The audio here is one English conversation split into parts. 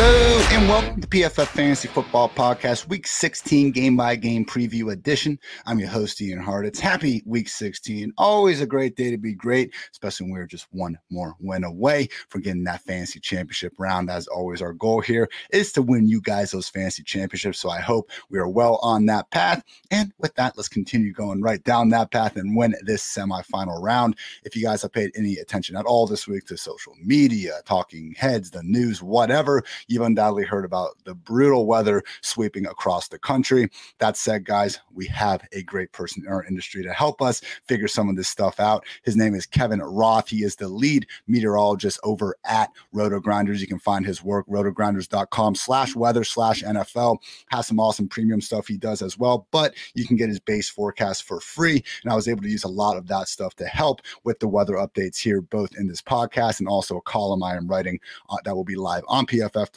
Hello and welcome to PFF Fantasy Football Podcast, Week 16 game by game preview edition. I'm your host, Ian Hart. It's happy Week 16. Always a great day to be great, especially when we're just one more win away from getting that fantasy championship round. As always, our goal here is to win you guys those fantasy championships. So I hope we are well on that path. And with that, let's continue going right down that path and win this semifinal round. If you guys have paid any attention at all this week to social media, talking heads, the news, whatever, You've undoubtedly heard about the brutal weather sweeping across the country. That said, guys, we have a great person in our industry to help us figure some of this stuff out. His name is Kevin Roth. He is the lead meteorologist over at Roto Grinders. You can find his work, rotogrinders.com slash weather slash NFL. Has some awesome premium stuff he does as well, but you can get his base forecast for free. And I was able to use a lot of that stuff to help with the weather updates here, both in this podcast and also a column I am writing uh, that will be live on PFF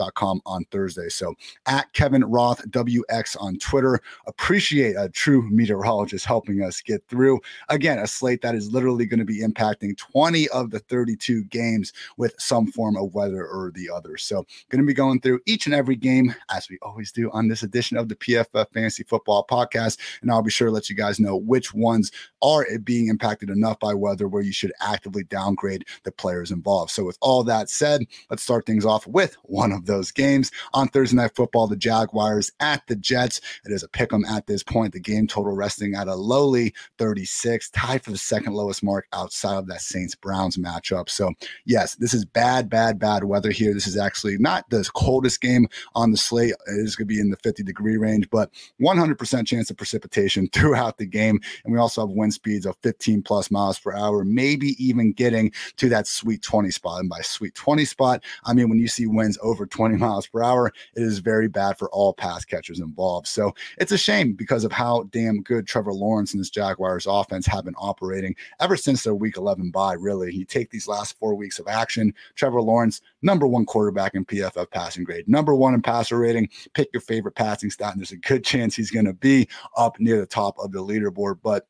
On Thursday. So at Kevin Roth WX on Twitter. Appreciate a true meteorologist helping us get through. Again, a slate that is literally going to be impacting 20 of the 32 games with some form of weather or the other. So going to be going through each and every game as we always do on this edition of the PFF Fantasy Football Podcast. And I'll be sure to let you guys know which ones are being impacted enough by weather where you should actively downgrade the players involved. So with all that said, let's start things off with one of of those games. On Thursday Night Football, the Jaguars at the Jets. It is a pick 'em at this point. The game total resting at a lowly 36, tied for the second lowest mark outside of that Saints Browns matchup. So, yes, this is bad, bad, bad weather here. This is actually not the coldest game on the slate. It is going to be in the 50 degree range, but 100% chance of precipitation throughout the game. And we also have wind speeds of 15 plus miles per hour, maybe even getting to that sweet 20 spot. And by sweet 20 spot, I mean when you see winds over 20 miles per hour, it is very bad for all pass catchers involved. So it's a shame because of how damn good Trevor Lawrence and his Jaguars offense have been operating ever since their week 11 bye, really. You take these last four weeks of action, Trevor Lawrence, number one quarterback in PFF passing grade, number one in passer rating. Pick your favorite passing stat, and there's a good chance he's going to be up near the top of the leaderboard. But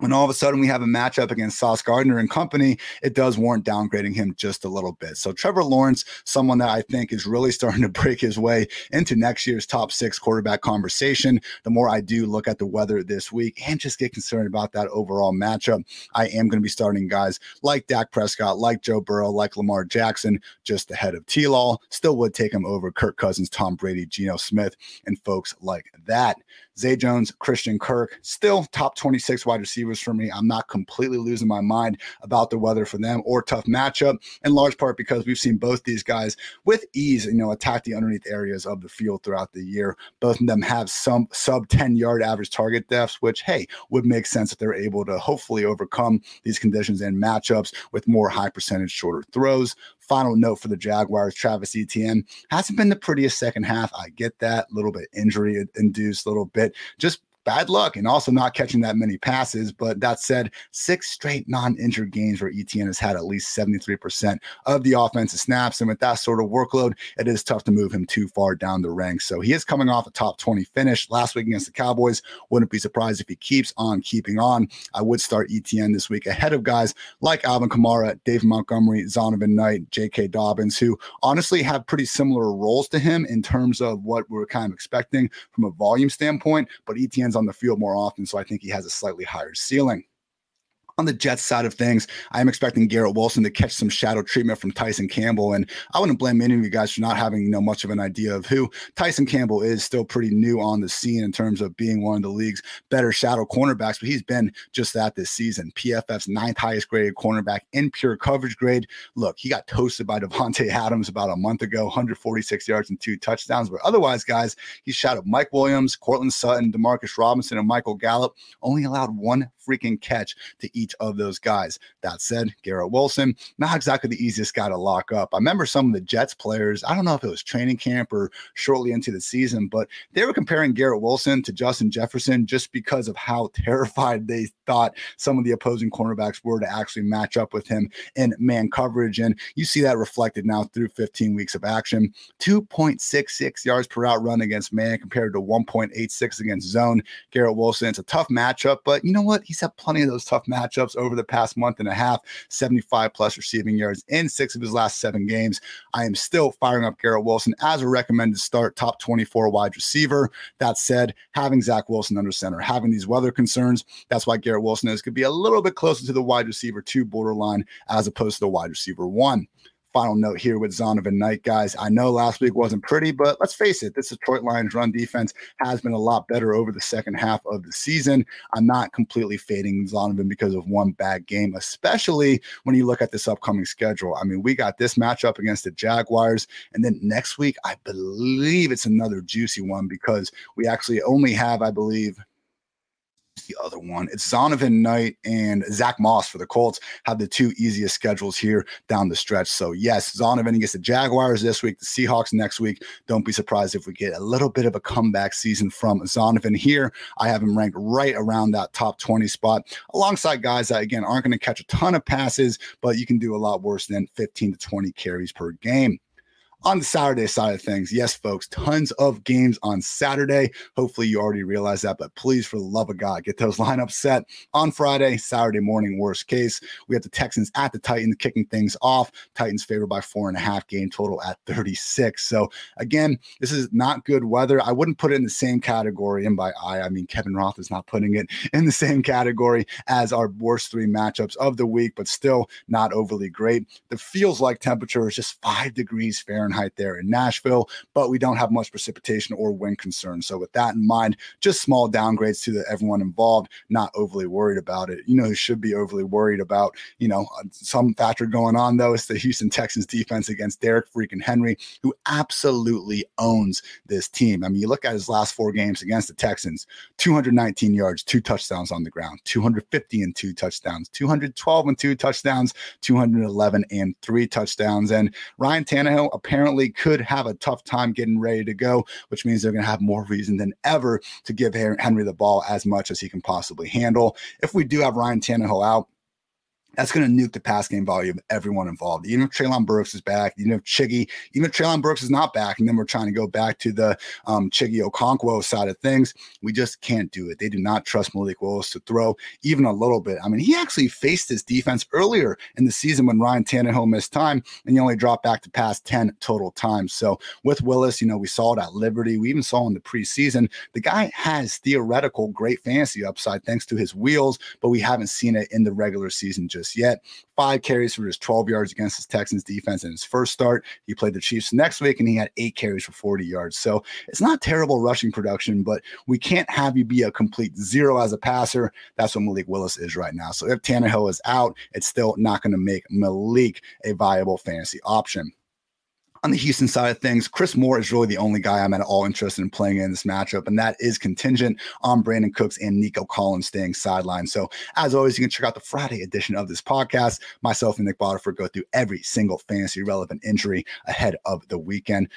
when all of a sudden we have a matchup against Sauce Gardner and company, it does warrant downgrading him just a little bit. So Trevor Lawrence, someone that I think is really starting to break his way into next year's top six quarterback conversation. The more I do look at the weather this week and just get concerned about that overall matchup, I am going to be starting guys like Dak Prescott, like Joe Burrow, like Lamar Jackson, just ahead of T-Law. Still would take him over Kirk Cousins, Tom Brady, Geno Smith, and folks like that. Zay Jones, Christian Kirk, still top 26 wide receivers for me. I'm not completely losing my mind about the weather for them or tough matchup, in large part because we've seen both these guys with ease, you know, attack the underneath areas of the field throughout the year. Both of them have some sub 10 yard average target depths, which, hey, would make sense if they're able to hopefully overcome these conditions and matchups with more high percentage shorter throws. Final note for the Jaguars, Travis Etienne hasn't been the prettiest second half. I get that, a little bit injury induced, a little bit just bad luck and also not catching that many passes. But that said, six straight non injured games where ETN has had at least 73% of the offensive snaps. And with that sort of workload, it is tough to move him too far down the ranks. So he is coming off a top 20 finish last week against the Cowboys. Wouldn't be surprised if he keeps on keeping on. I would start ETN this week ahead of guys like Alvin Kamara, Dave Montgomery, Zonovan Knight, J.K. Dobbins, who honestly have pretty similar roles to him in terms of what we're kind of expecting from a volume standpoint. But Etienne on the field more often, so I think he has a slightly higher ceiling. On the Jets side of things, I'm expecting Garrett Wilson to catch some shadow treatment from Tyson Campbell. And I wouldn't blame any of you guys for not having, you know, much of an idea of who Tyson Campbell is. Still pretty new on the scene in terms of being one of the league's better shadow cornerbacks, but he's been just that this season. PFF's ninth highest graded cornerback in pure coverage grade. Look, he got toasted by Davante Adams about a month ago, 146 yards and two touchdowns. But otherwise, guys, he shadowed Mike Williams, Courtland Sutton, Demarcus Robinson, and Michael Gallup. Only allowed one freaking catch to each each of those guys. That said, Garrett Wilson, not exactly the easiest guy to lock up. I remember some of the Jets players, I don't know if it was training camp or shortly into the season, but they were comparing Garrett Wilson to Justin Jefferson just because of how terrified they thought some of the opposing cornerbacks were to actually match up with him in man coverage. And you see that reflected now through 15 weeks of action. 2.66 yards per out run against man compared to 1.86 against zone. Garrett Wilson, it's a tough matchup, but you know what? He's had plenty of those tough matchups matchups over the past month and a half, 75 plus receiving yards in six of his last seven games. I am still firing up Garrett Wilson as a recommended start, top 24 wide receiver. That said, having Zach Wilson under center, having these weather concerns, that's why Garrett Wilson is could be a little bit closer to the wide receiver two borderline as opposed to the wide receiver one final note here with Zonovan Knight, guys. I know last week wasn't pretty, but let's face it, this Detroit Lions run defense has been a lot better over the second half of the season. I'm not completely fading Zonovan because of one bad game, especially when you look at this upcoming schedule. I mean, we got this matchup against the Jaguars, and then next week, I believe it's another juicy one because we actually only have, I believe, the other one? It's Zonovan Knight and Zach Moss for the Colts have the two easiest schedules here down the stretch. So yes, Zonovan against the Jaguars this week, the Seahawks next week. Don't be surprised if we get a little bit of a comeback season from Zonovan here. I have him ranked right around that top 20 spot, alongside guys that again aren't going to catch a ton of passes, but you can do a lot worse than 15 to 20 carries per game on the Saturday side of things, yes, folks, tons of games on Saturday. Hopefully, you already realize that, but please, for the love of God, get those lineups set on Friday, Saturday morning, worst case. We have the Texans at the Titans kicking things off. Titans favored by four and a half game total at 36. So, again, this is not good weather. I wouldn't put it in the same category, and by I, I mean Kevin Roth is not putting it in the same category as our worst three matchups of the week, but still not overly great. The feels like temperature is just five degrees Fahrenheit Fahrenheit there in Nashville, but we don't have much precipitation or wind concern. So, with that in mind, just small downgrades to the, everyone involved, not overly worried about it. You know, who should be overly worried about, you know, uh, some factor going on, though, is the Houston Texans defense against Derrick freaking Henry, who absolutely owns this team. I mean, you look at his last four games against the Texans 219 yards, two touchdowns on the ground, 250 and two touchdowns, 212 and two touchdowns, 211 and three touchdowns. And Ryan Tannehill apparently apparently could have a tough time getting ready to go, which means they're going to have more reason than ever to give Henry the ball as much as he can possibly handle. If we do have Ryan Tannehill out, that's going to nuke the pass game volume of everyone involved. Even if Treylon Burks is back, even if Chiggy, even if Treylon Burks is not back, and then we're trying to go back to the um, Chiggy Okonkwo side of things, we just can't do it. They do not trust Malik Willis to throw even a little bit. I mean, he actually faced this defense earlier in the season when Ryan Tannehill missed time, and he only dropped back to pass 10 total times. So with Willis, you know, we saw it at Liberty. We even saw in the preseason, the guy has theoretical great fantasy upside thanks to his wheels, but we haven't seen it in the regular season just just yet. Five carries for his 12 yards against his Texans defense in his first start. He played the Chiefs next week and he had eight carries for 40 yards. So it's not terrible rushing production, but we can't have you be a complete zero as a passer. That's what Malik Willis is right now. So if Tannehill is out, it's still not going to make Malik a viable fantasy option on the Houston side of things, Chris Moore is really the only guy I'm at all interested in playing in this matchup, and that is contingent on Brandin Cooks and Nico Collins staying sidelined. So, as always, you can check out the Friday edition of this podcast. Myself and Nick Botiford go through every single fantasy relevant injury ahead of the weekend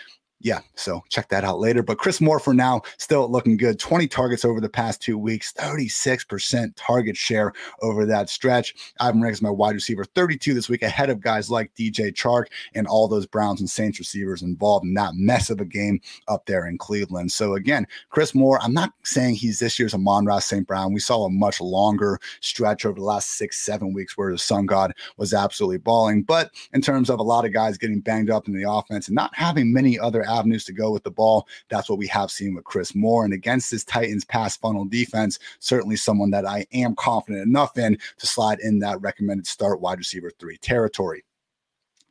yeah, so check that out later. But Chris Moore for now, still looking good. 20 targets over the past two weeks, 36% target share over that stretch. Ivan Riggs, is my wide receiver, 32 this week, ahead of guys like DJ Chark and all those Browns and Saints receivers involved in that mess of a game up there in Cleveland. So again, Chris Moore, I'm not saying he's this year's Amon-Ra St. Brown. We saw a much longer stretch over the last six, seven weeks where the Sun God was absolutely balling. But in terms of a lot of guys getting banged up in the offense and not having many other avenues to go with the ball. That's what we have seen with Chris Moore. And against this Titans pass funnel defense, certainly someone that I am confident enough in to slide in that recommended start wide receiver three territory.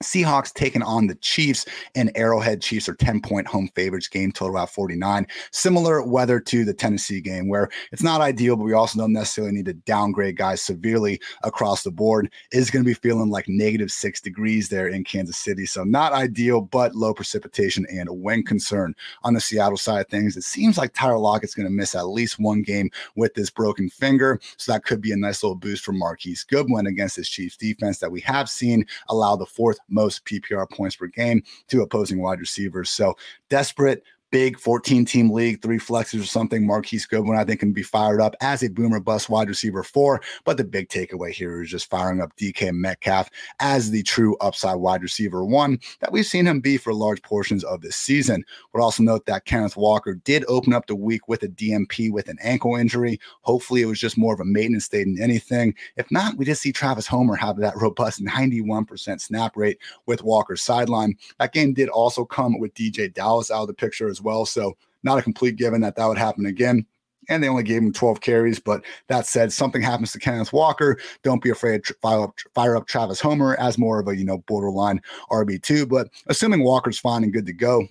Seahawks taking on the Chiefs and Arrowhead Chiefs are 10 point home favorites, game total about 49. Similar weather to the Tennessee game, where it's not ideal, but we also don't necessarily need to downgrade guys severely across the board. Is going to be feeling like negative six degrees there in Kansas City. So, not ideal, but low precipitation and a wind concern. On the Seattle side of things, it seems like Tyler Lockett's going to miss at least one game with this broken finger. So, that could be a nice little boost for Marquise Goodwin against this Chiefs defense that we have seen allow the fourth most PPR points per game to opposing wide receivers. So desperate big 14 team league, three flexes or something. Marquise Goodwin, I think, can be fired up as a boomer bust wide receiver four. But the big takeaway here is just firing up DK Metcalf as the true upside wide receiver one that we've seen him be for large portions of this season. Would also note that Kenneth Walker did open up the week with a DNP with an ankle injury. Hopefully, it was just more of a maintenance state than anything. If not, we just see Travis Homer have that robust 91% snap rate with Walker's sideline. That game did also come with DeeJay Dallas out of the picture as well. So not a complete given that that would happen again. And they only gave him 12 carries. But that said, something happens to Kenneth Walker. Don't be afraid to fire up, fire up Travis Homer as more of a, you know, borderline RB2. But assuming Walker's fine and good to go,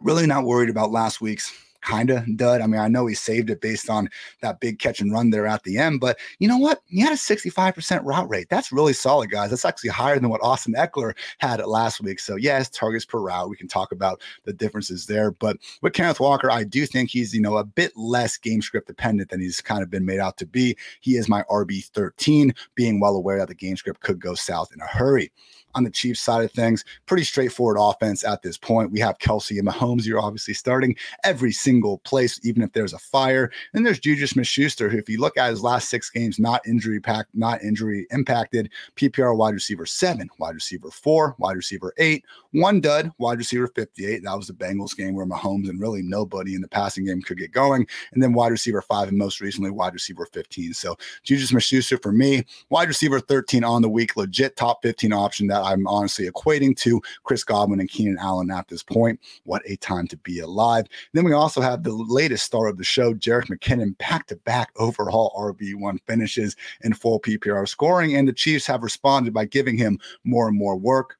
really not worried about last week's kind of dud. I mean, I know he saved it based on that big catch and run there at the end, but you know what? He had a 65% route rate. That's really solid, guys. That's actually higher than what Austin Ekeler had last week. So, yes, targets per route. We can talk about the differences there. But with Kenneth Walker, I do think he's, you know, a bit less game script dependent than he's kind of been made out to be. He is my RB 13, being well aware that the game script could go south in a hurry on the Chiefs side of things. Pretty straightforward offense at this point. We have Kelce and Mahomes. You're obviously starting every single place, even if there's a fire. And there's Juju Smith-Schuster, who, if you look at his last six games, not injury packed, not injury impacted. PPR wide receiver seven, wide receiver four, wide receiver eight, one dud, wide receiver 58. That was the Bengals game where Mahomes and really nobody in the passing game could get going. And then wide receiver five, and most recently wide receiver 15. So Juju Smith-Schuster for me, wide receiver 13 on the week, legit top 15 option that I'm honestly equating to Chris Godwin and Keenan Allen at this point. What a time to be alive. Then we also have the latest star of the show, Jerick McKinnon, back to back overall RB1 finishes in full PPR scoring. And the Chiefs have responded by giving him more and more work.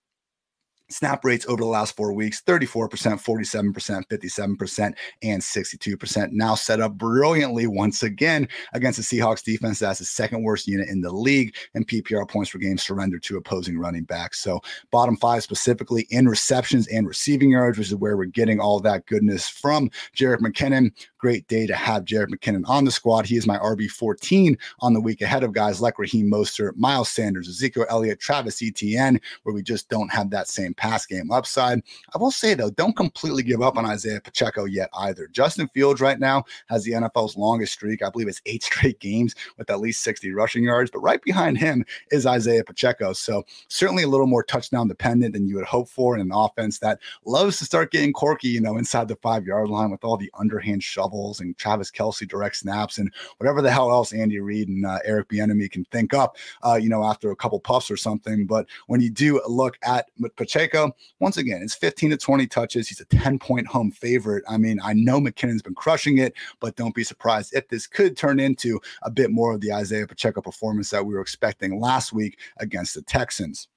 Snap rates over the last four weeks 34%, 47%, 57%, and 62%. Now set up brilliantly once again against the Seahawks defense. That's the second worst unit in the league, and PPR points per game surrendered to opposing running backs. So, bottom five specifically in receptions and receiving yards, which is where we're getting all that goodness from Jerick McKinnon. Great day to have Jerick McKinnon on the squad. He is my RB 14 on the week ahead of guys like Raheem Mostert, Miles Sanders, Ezekiel Elliott, Travis Etienne, where we just don't have that same pass game upside. I will say though, don't completely give up on Isaiah Pacheco yet either. Justin Fields right now has the NFL's longest streak. I believe it's eight straight games with at least 60 rushing yards, but right behind him is Isaiah Pacheco. So certainly a little more touchdown dependent than you would hope for in an offense that loves to start getting corky, you know, inside the five yard line with all the underhand shovels and Travis Kelce direct snaps and whatever the hell else Andy Reid and uh, Eric Bieniemy can think up, uh, you know, after a couple puffs or something. But when you do look at Pacheco, Pacheco, once again, it's 15 to 20 touches. He's a 10 point home favorite. I mean, I know McKinnon's been crushing it, but don't be surprised if this could turn into a bit more of the Isaiah Pacheco performance that we were expecting last week against the Texans.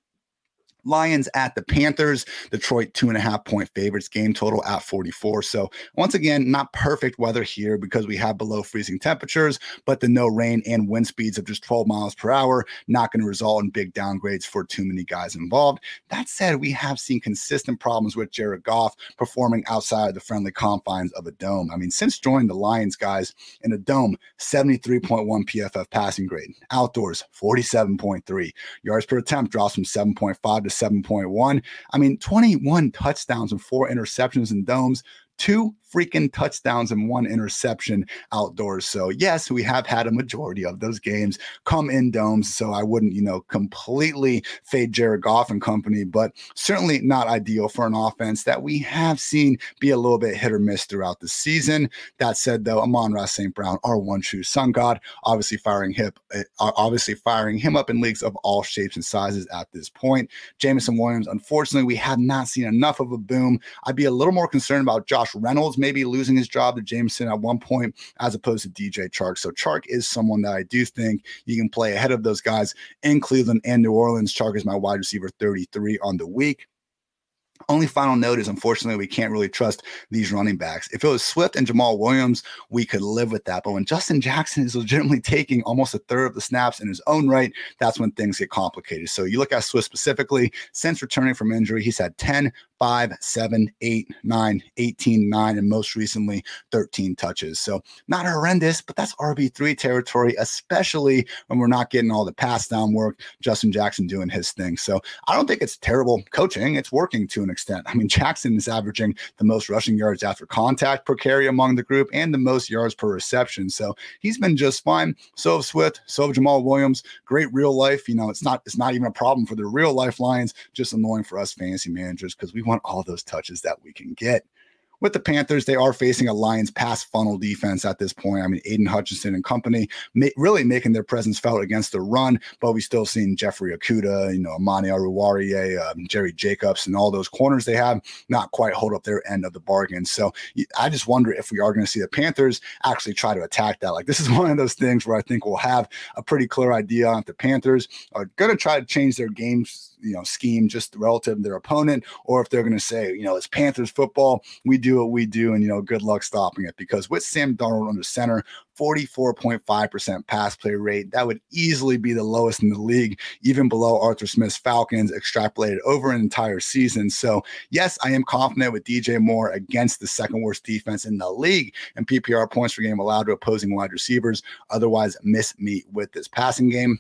Lions at the Panthers. Detroit two and a half point favorites. Game total at 44. So once again, not perfect weather here because we have below freezing temperatures, but the no rain and wind speeds of just 12 miles per hour not going to result in big downgrades for too many guys involved. That said, we have seen consistent problems with Jared Goff performing outside of the friendly confines of a dome. I mean, since joining the Lions, guys, in a dome, 73.1 PFF passing grade, outdoors 47.3 yards per attempt drops from 7.5 to 7.1. I mean, 21 touchdowns and four interceptions in domes, two freaking touchdowns and one interception outdoors. So, yes, we have had a majority of those games come in domes. So, I wouldn't, you know, completely fade Jared Goff and company, but certainly not ideal for an offense that we have seen be a little bit hit or miss throughout the season. That said, though, Amon-Ra St. Brown, our one true sun god, obviously firing hip, uh, obviously firing him up in leagues of all shapes and sizes at this point. Jameson Williams, unfortunately, we have not seen enough of a boom. I'd be a little more concerned about Josh Reynolds maybe losing his job to Jameson at one point, as opposed to DJ Chark. So Chark is someone that I do think you can play ahead of those guys in Cleveland and New Orleans. Chark is my wide receiver 33 on the week. Only final note is unfortunately we can't really trust these running backs. If it was Swift and Jamaal Williams, we could live with that. But when Justin Jackson is legitimately taking almost a third of the snaps in his own right, that's when things get complicated. So you look at Swift specifically, since returning from injury, he's had 10 five, seven, eight, nine, 18, nine, and most recently 13 touches. So not horrendous, but that's RB3 territory, especially when we're not getting all the pass down work. Justin Jackson doing his thing. So I don't think it's terrible coaching. It's working to an extent. I mean, Jackson is averaging the most rushing yards after contact per carry among the group and the most yards per reception. So he's been just fine. So have Swift, so have Jamaal Williams. Great real life. You know, it's not it's not even a problem for the real life Lions, just annoying for us fantasy managers because we want all those touches that we can get with the Panthers, they are facing a Lions pass funnel defense at this point. I mean, Aidan Hutchinson and company ma- really making their presence felt against the run, but we still seen Jeffrey Okudah, you know, Amani Oruwariye, um, Jerry Jacobs, and all those corners they have not quite hold up their end of the bargain. So I just wonder if we are going to see the Panthers actually try to attack that. Like this is one of those things where I think we'll have a pretty clear idea if the Panthers are going to try to change their games you know scheme just relative to their opponent, or if they're going to say, you know, it's Panthers football, we do what we do, and you know, good luck stopping it. Because with Sam Darnold under center, 44.5% pass play rate, that would easily be the lowest in the league, even below Arthur Smith's Falcons, extrapolated over an entire season. So yes, I am confident with DJ Moore against the second worst defense in the league and PPR points per game allowed to opposing wide receivers. Otherwise, miss me with this passing game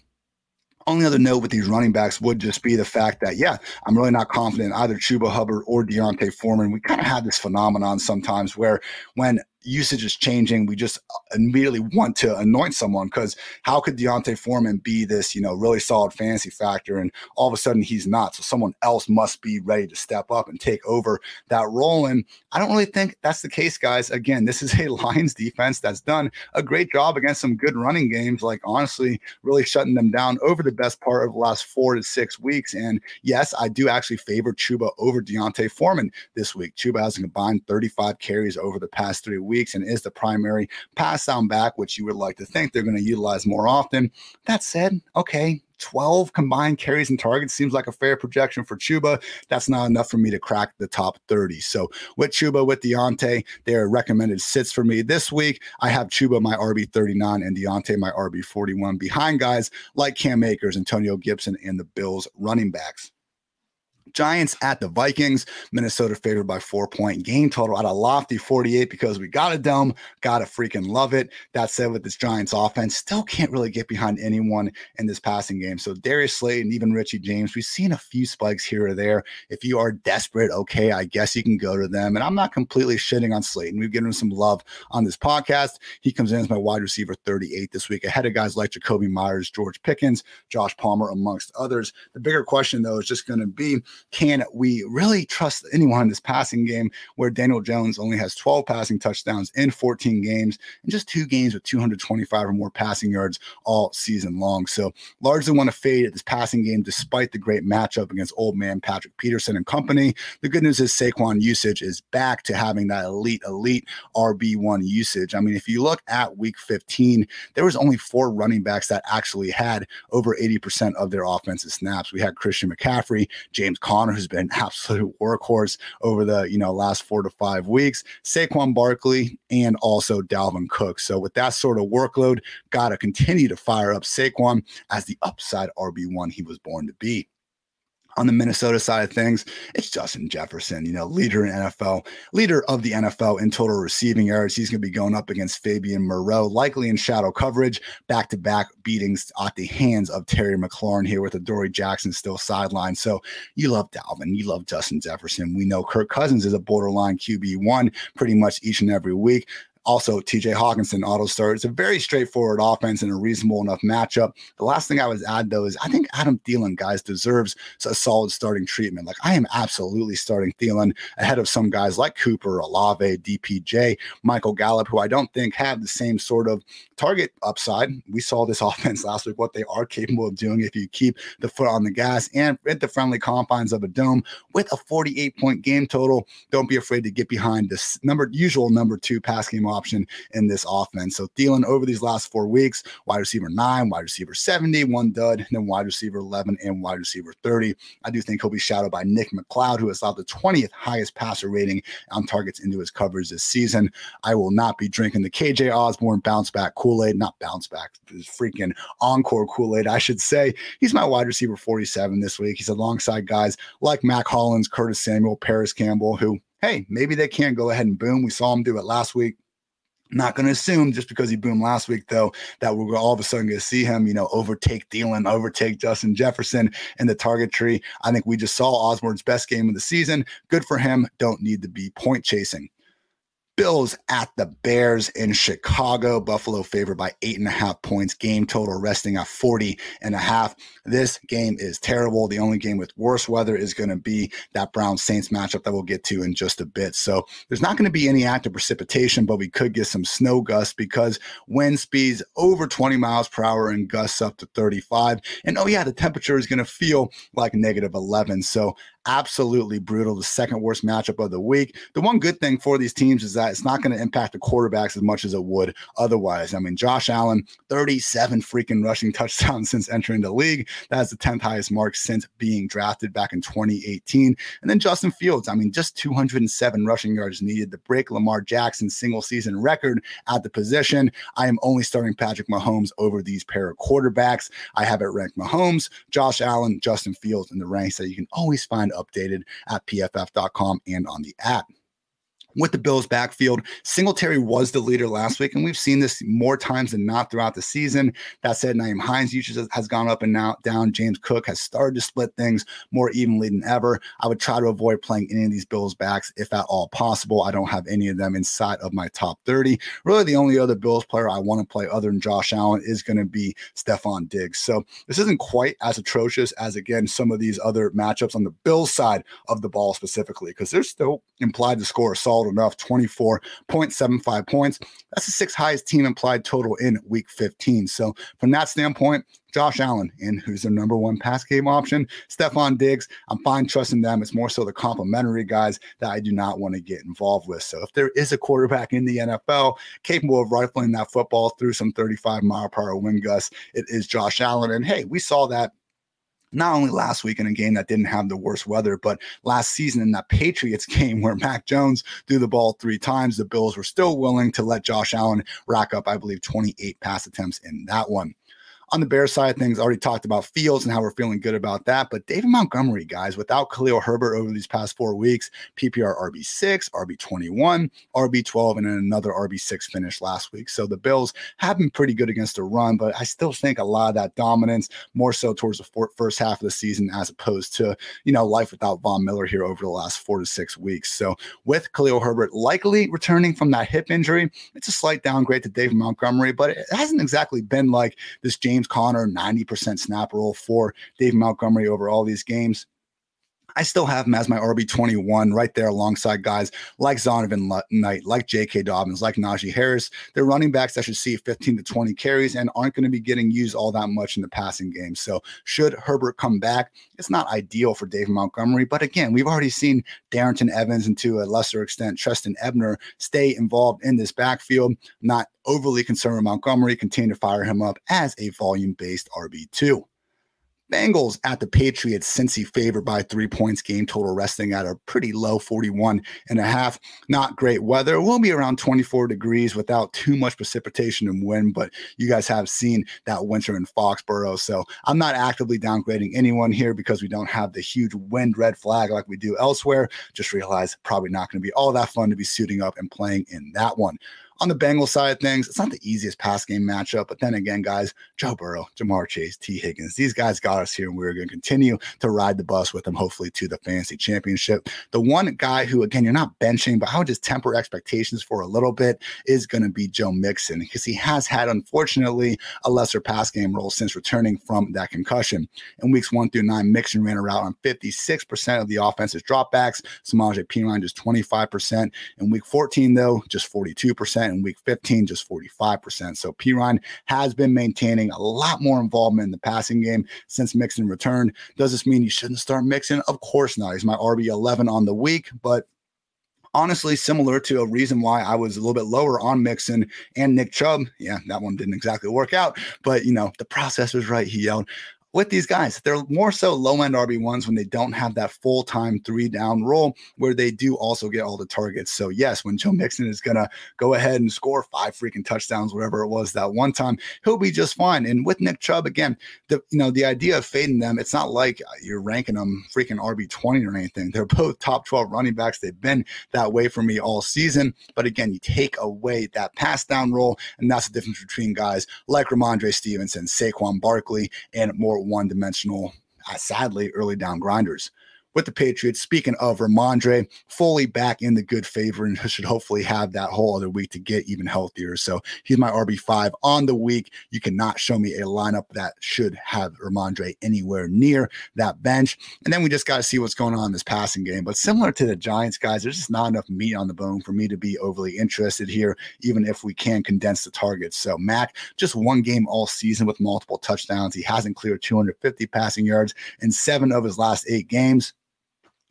only other note with these running backs would just be the fact that, yeah, I'm really not confident either Chuba Hubbard or D'Onta Foreman. We kind of have this phenomenon sometimes where when usage is changing. We just uh, immediately want to anoint someone because how could D'Onta Foreman be this, you know, really solid fantasy factor and all of a sudden he's not? So someone else must be ready to step up and take over that role. And I don't really think that's the case, guys. Again, this is a Lions defense that's done a great job against some good running games, like honestly, really shutting them down over the best part of the last four to six weeks. And yes, I do actually favor Chuba over D'Onta Foreman this week. Chuba has a combined 35 carries over the past three weeks weeks and is the primary pass down back, which you would like to think they're going to utilize more often. That said, okay, 12 combined carries and targets seems like a fair projection for Chuba. That's not enough for me to crack the top 30. So with Chuba, with D'Onta, they are recommended sits for me this week. I have Chuba my RB 39 and D'Onta my RB 41 behind guys like Cam Akers, Antonio Gibson, and the Bills running backs. Giants at the Vikings. Minnesota favored by four point game total at a lofty 48 because we got a dome. Gotta freaking love it. That said, with this Giants offense, still can't really get behind anyone in this passing game. So Darius Slayton, even Richie James, we've seen a few spikes here or there. If you are desperate, okay, I guess you can go to them. And I'm not completely shitting on Slayton. We've given him some love on this podcast. He comes in as my wide receiver 38 this week, ahead of guys like Jakobi Myers, George Pickens, Josh Palmer, amongst others. The bigger question, though, is just going to be can we really trust anyone in this passing game where Daniel Jones only has 12 passing touchdowns in 14 games and just two games with 225 or more passing yards all season long? So largely want to fade at this passing game despite the great matchup against old man Patrick Peterson and company. The good news is Saquon usage is back to having that elite, elite RB1 usage. I mean, if you look at week 15, there was only four running backs that actually had over 80% of their offensive snaps. We had Christian McCaffrey, James Conner, who's been absolute workhorse over the you know last four to five weeks, Saquon Barkley, and also Dalvin Cook. So with that sort of workload, got to continue to fire up Saquon as the upside RB one he was born to be on the Minnesota side of things, it's Justin Jefferson, you know, leader in NFL, leader of the NFL in total receiving yards. He's going to be going up against Fabian Moreau, likely in shadow coverage, back to back beatings at the hands of Terry McLaurin here with Adoree Jackson still sidelined. So you love Dalvin, you love Justin Jefferson. We know Kirk Cousins is a borderline QB1 pretty much each and every week. Also, TJ Hockenson auto start. It's a very straightforward offense and a reasonable enough matchup. The last thing I would add, though, is I think Adam Thielen, guys, deserves a solid starting treatment. Like, I am absolutely starting Thielen ahead of some guys like Cooper, Olave, DPJ, Michael Gallup, who I don't think have the same sort of target upside. We saw this offense last week, what they are capable of doing if you keep the foot on the gas and at the friendly confines of a dome with a 48 point game total. Don't be afraid to get behind this number, usual number two pass game option in this offense. So Thielen over these last four weeks, wide receiver nine, wide receiver 70, one dud, and then wide receiver 11 and wide receiver 30. I do think he'll be shadowed by Nick McCloud, who has allowed the 20th highest passer rating on targets into his coverage this season. I will not be drinking the KJ Osborn bounce back Kool Aid, not bounce back, freaking encore Kool Aid, I should say. He's my wide receiver 47 this week. He's alongside guys like Mack Hollins, Curtis Samuel, Parris Campbell, who, hey, maybe they can go ahead and boom. We saw him do it last week. Not going to assume just because he boomed last week, though, that we're all of a sudden going to see him, you know, overtake Thielen, overtake Justin Jefferson in the target tree. I think we just saw Osborn's best game of the season. Good for him. Don't need to be point chasing. Bills at the Bears in Chicago. Buffalo favored by eight and a half points. Game total resting at 40 and a half. This game is terrible. The only game with worse weather is going to be that Brown Saints matchup that we'll get to in just a bit. So there's not going to be any active precipitation, but we could get some snow gusts because wind speeds over 20 miles per hour and gusts up to 35. And oh, yeah, the temperature is going to feel like negative 11. So absolutely brutal. The second worst matchup of the week. The one good thing for these teams is that it's not going to impact the quarterbacks as much as it would otherwise. I mean, Josh Allen, 37 freaking rushing touchdowns since entering the league. That's the 10th highest mark since being drafted back in 2018. And then Justin Fields, I mean, just 207 rushing yards needed to break Lamar Jackson's single season record at the position. I am only starting Patrick Mahomes over these pair of quarterbacks. I have it ranked Mahomes, Josh Allen, Justin Fields in the ranks that you can always find updated at pff.com and on the app with the Bills backfield. Singletary was the leader last week, and we've seen this more times than not throughout the season. That said, Nyheim Hines usage has gone up and now down. James Cook has started to split things more evenly than ever. I would try to avoid playing any of these Bills backs if at all possible. I don't have any of them inside of my top 30. Really, the only other Bills player I want to play other than Josh Allen is going to be Stefon Diggs. So this isn't quite as atrocious as, again, some of these other matchups on the Bills side of the ball specifically, because they're still implied to score a solid enough 24.75 points. That's the sixth highest team implied total in week 15. So, from that standpoint, Josh Allen, and who's their number one pass game option, Stefon Diggs. I'm fine trusting them. It's more so the complementary guys that I do not want to get involved with. So if there is a quarterback in the NFL capable of rifling that football through some 35 mile per hour wind gusts, it is Josh Allen. And hey, we saw that not only last week in a game that didn't have the worst weather, but last season in that Patriots game where Mac Jones threw the ball three times, the Bills were still willing to let Josh Allen rack up, I believe, 28 pass attempts in that one. On the Bears side of things, already talked about Fields and how we're feeling good about that. But David Montgomery, guys, without Khalil Herbert over these past four weeks, PPR RB6, RB21, RB12, and then another RB6 finish last week. So the Bills have been pretty good against the run, but I still think a lot of that dominance more so towards the first half of the season as opposed to, you know, life without Von Miller here over the last four to six weeks. So with Khalil Herbert likely returning from that hip injury, it's a slight downgrade to David Montgomery, but it hasn't exactly been like this James James Conner, 90% snap roll for Dave Montgomery over all these games. I still have him as my RB21 right there alongside guys like Zonovan Knight, like J.K. Dobbins, like Najee Harris. They're running backs that should see 15 to 20 carries and aren't going to be getting used all that much in the passing game. So, should Herbert come back, it's not ideal for David Montgomery. But again, we've already seen Darrynton Evans and to a lesser extent, Trestan Ebner stay involved in this backfield. Not overly concerned with Montgomery, continue to fire him up as a volume based RB2. Bengals at the Patriots, Cincy favored by three points, game total resting at a pretty low 41 and a half. Not great weather. It will be around 24 degrees without too much precipitation and wind, but you guys have seen that winter in Foxborough. So I'm not actively downgrading anyone here because we don't have the huge wind red flag like we do elsewhere. Just realize probably not going to be all that fun to be suiting up and playing in that one. On the Bengals side of things, it's not the easiest pass game matchup. But then again, guys, Joe Burrow, Ja'Marr Chase, Tee Higgins, these guys got us here, and we're going to continue to ride the bus with them, hopefully, to the fantasy championship. The one guy who, again, you're not benching, but I would just temper expectations for a little bit is going to be Joe Mixon because he has had, unfortunately, a lesser pass game role since returning from that concussion. In weeks one through nine, Mixon ran around on 56% of the offense's dropbacks. Samaje Perine just 25%. In week 14, though, just 42% in week 15, just 45%. So Perine has been maintaining a lot more involvement in the passing game since Mixon returned. Does this mean you shouldn't start Mixon? Of course not. He's my RB11 on the week, but honestly similar to a reason why I was a little bit lower on Mixon and Nick Chubb. Yeah, that one didn't exactly work out, but you know, the process was right. He yelled, with these guys. They're more so low end RB1s when they don't have that full time three down role where they do also get all the targets. So, yes, when Joe Mixon is going to go ahead and score five freaking touchdowns, whatever it was that one time, he'll be just fine. And with Nick Chubb, again, the you know, the idea of fading them, it's not like you're ranking them freaking RB20 or anything. They're both top 12 running backs. They've been that way for me all season. But again, you take away that pass down role, and that's the difference between guys like Rhamondre Stevenson, Saquon Barkley, and more one dimensional, uh, sadly, early down grinders with the Patriots. Speaking of Rhamondre, fully back in the good favor and should hopefully have that whole other week to get even healthier. So he's my RB5 on the week. You cannot show me a lineup that should have Rhamondre anywhere near that bench. And then we just got to see what's going on in this passing game. But similar to the Giants, guys, there's just not enough meat on the bone for me to be overly interested here, even if we can condense the targets. So Mac, just one game all season with multiple touchdowns. He hasn't cleared 250 passing yards in seven of his last eight games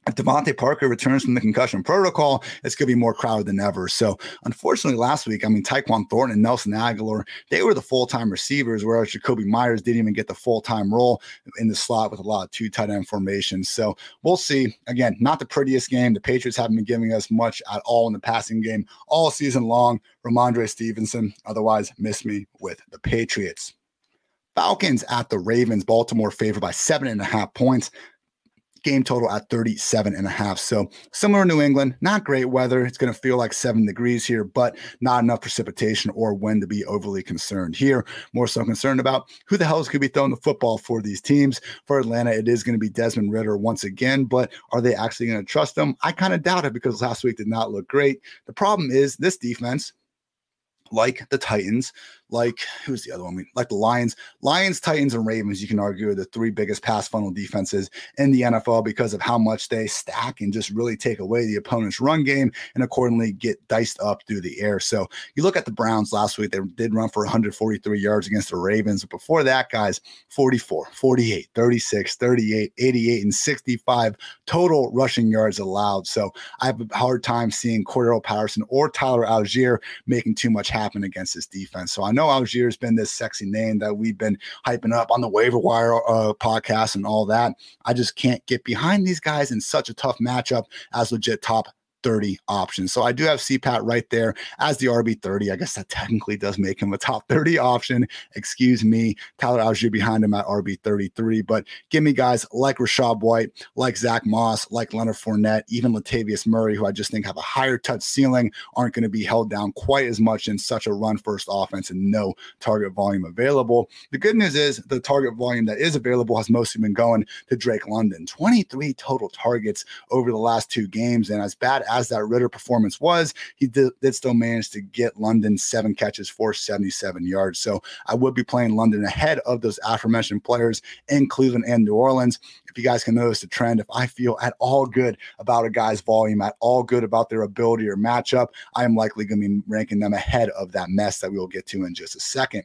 if DeVante Parker returns from the concussion protocol, it's going to be more crowded than ever. So, unfortunately, last week, I mean, Tyquan Thornton and Nelson Agholor, they were the full time receivers, whereas Jakobi Myers didn't even get the full time role in the slot with a lot of two tight end formations. So, we'll see. Again, not the prettiest game. The Patriots haven't been giving us much at all in the passing game all season long. Rhamondre Stevenson, otherwise, miss me with the Patriots. Falcons at the Ravens. Baltimore favored by seven and a half points game total at 37 and a half. So similar New England, not great weather. It's going to feel like seven degrees here, but not enough precipitation or wind to be overly concerned here. More so concerned about who the hell is going to be throwing the football for these teams. For Atlanta, it is going to be Desmond Ridder once again, but are they actually going to trust him? I kind of doubt it because last week did not look great. The problem is this defense, like the Titans, like who's the other one? Like the Lions, Lions, Titans, and Ravens. You can argue are the three biggest pass funnel defenses in the NFL because of how much they stack and just really take away the opponent's run game and accordingly get diced up through the air. So you look at the Browns last week; they did run for 143 yards against the Ravens. But before that, guys, 44, 48, 36, 38, 88, and 65 total rushing yards allowed. So I have a hard time seeing Cordarrelle Patterson or Tyler Allgeier making too much happen against this defense. So I know Allgeier's been this sexy name that we've been hyping up on the waiver wire uh, podcast and all that. I just can't get behind these guys in such a tough matchup as legit top 30 options. So I do have CPAT right there as the RB30. I guess that technically does make him a top 30 option. Excuse me. Tyler Allgeier behind him at RB33. But give me guys like Rachaad White, like Zach Moss, like Leonard Fournette, even Latavius Murray, who I just think have a higher touch ceiling, aren't going to be held down quite as much in such a run first offense and no target volume available. The good news is the target volume that is available has mostly been going to Drake London. 23 total targets over the last two games. And as bad as as that Ridder performance was, he did, did still manage to get London seven catches for 77 yards. So I would be playing London ahead of those aforementioned players in Cleveland and New Orleans. If you guys can notice the trend, if I feel at all good about a guy's volume, at all good about their ability or matchup, I am likely going to be ranking them ahead of that mess that we will get to in just a second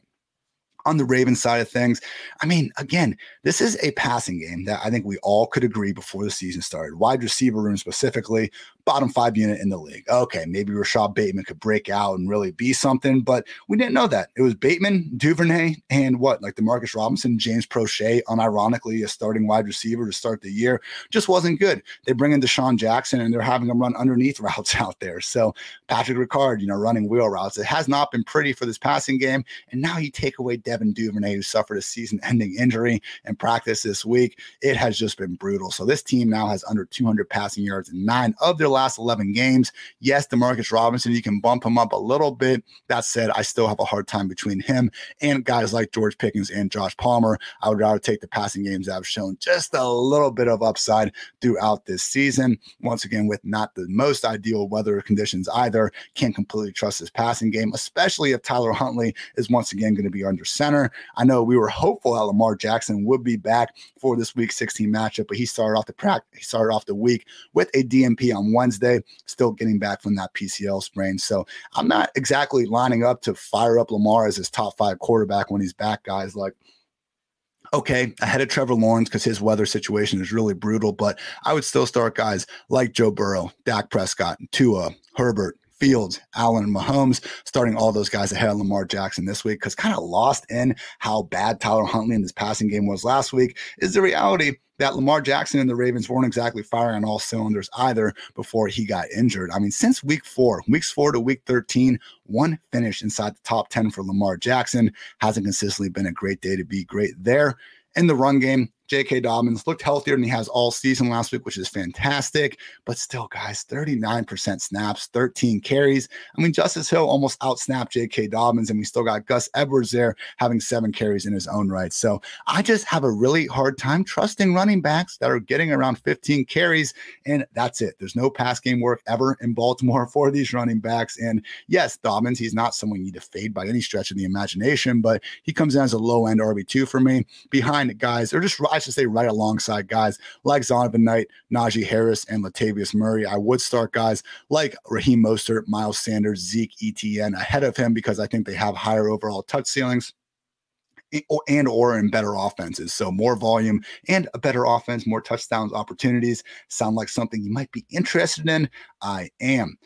on the Ravens side of things, I mean, again, this is a passing game that I think we all could agree before the season started. Wide receiver room specifically, bottom five unit in the league. Okay, maybe Rashod Bateman could break out and really be something, but we didn't know that. It was Bateman, Duvernay, and what, like Demarcus Robinson, James Proche, unironically, a starting wide receiver to start the year, just wasn't good. They bring in DeSean Jackson and they're having him run underneath routes out there. So Patrick Ricard, you know, running wheel routes. It has not been pretty for this passing game. And now you take away Devin Duvernay, who suffered a season ending injury in practice this week. It has just been brutal. So this team now has under 200 passing yards in nine of their last 11 games. Yes, Demarcus Robinson, you can bump him up a little bit. That said, I still have a hard time between him and guys like George Pickens and Josh Palmer. I would rather take the passing games that have shown just a little bit of upside throughout this season. Once again, with not the most ideal weather conditions either, can't completely trust his passing game, especially if Tyler Huntley is once again going to be under center. I know we were hopeful that Lamar Jackson would be back for this week 16 matchup, but he started off the practice, he started off the week with a DNP on Wednesday, still getting back from that PCL sprain. So I'm not exactly lining up to fire up Lamar as his top five quarterback when he's back, guys. Like okay, ahead of Trevor Lawrence because his weather situation is really brutal. But I would still start guys like Joe Burrow, Dak Prescott, Tua, Herbert, Fields, Allen, and Mahomes, starting all those guys ahead of Lamar Jackson this week because kind of lost in how bad Tyler Huntley in this passing game was last week is the reality that Lamar Jackson and the Ravens weren't exactly firing on all cylinders either before he got injured. I mean, since week four, weeks four to week 13, one finish inside the top 10 for Lamar Jackson hasn't consistently been a great day to be great there. In the run game, J.K. Dobbins looked healthier than he has all season last week, which is fantastic. But still, guys, 39% snaps, 13 carries. I mean, Justice Hill almost outsnapped J.K. Dobbins, and we still got Gus Edwards there having seven carries in his own right. So I just have a really hard time trusting running backs that are getting around 15 carries, and that's it. There's no pass game work ever in Baltimore for these running backs. And yes, Dobbins, he's not someone you need to fade by any stretch of the imagination, but he comes in as a low end RB2 for me behind guys, or just should say right alongside guys like Zonovan Knight, Najee Harris, and Latavius Murray. I would start guys like Raheem Mostert, Miles Sanders, Zeke, ETN ahead of him because I think they have higher overall touch ceilings and or in better offenses. So more volume and a better offense, more touchdowns opportunities sound like something you might be interested in. I am.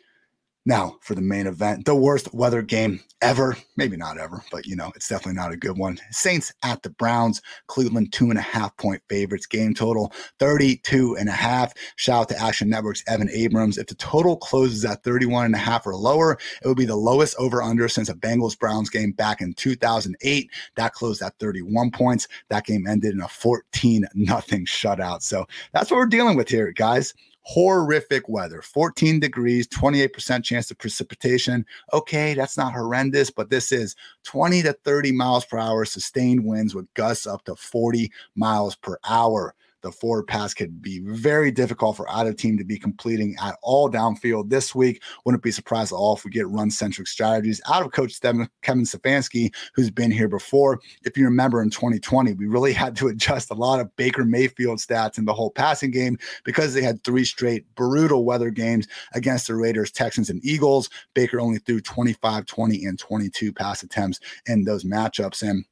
Now, for the main event, the worst weather game ever. Maybe not ever, but you know, it's definitely not a good one. Saints at the Browns, Cleveland two and a half point favorites, game total 32 and a half. Shout out to Action Network's Evan Abrams. If the total closes at 31 and a half or lower, it would be the lowest over under since a Bengals Browns game back in 2008. That closed at 31 points. That game ended in a 14 nothing shutout. So that's what we're dealing with here, guys horrific weather 14 degrees 28% chance of precipitation. Okay that's not horrendous but this is 20 to 30 miles per hour sustained winds with gusts up to 40 miles per hour the forward pass could be very difficult for either team to be completing at all downfield this week. Wouldn't be surprised at all if we get run centric strategies out of Coach Kevin Stefanski, who's been here before. If you remember in 2020, we really had to adjust a lot of Baker Mayfield stats in the whole passing game because they had three straight brutal weather games against the Raiders, Texans, and Eagles. Baker only threw 25, 20, and 22 pass attempts in those matchups. And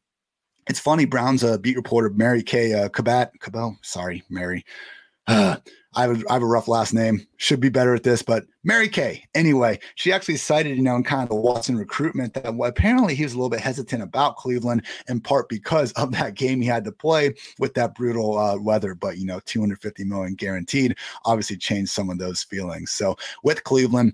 it's funny, Brown's uh, beat reporter Mary Kay uh, Cabat, Cabell, sorry, Mary. Uh, I have, a, I have a rough last name. Should be better at this, but Mary Kay. Anyway, she actually cited, you know, in kind of the Watson recruitment that apparently he was a little bit hesitant about Cleveland, in part because of that game he had to play with that brutal uh, weather. But you know, 250 million guaranteed obviously changed some of those feelings. So with Cleveland,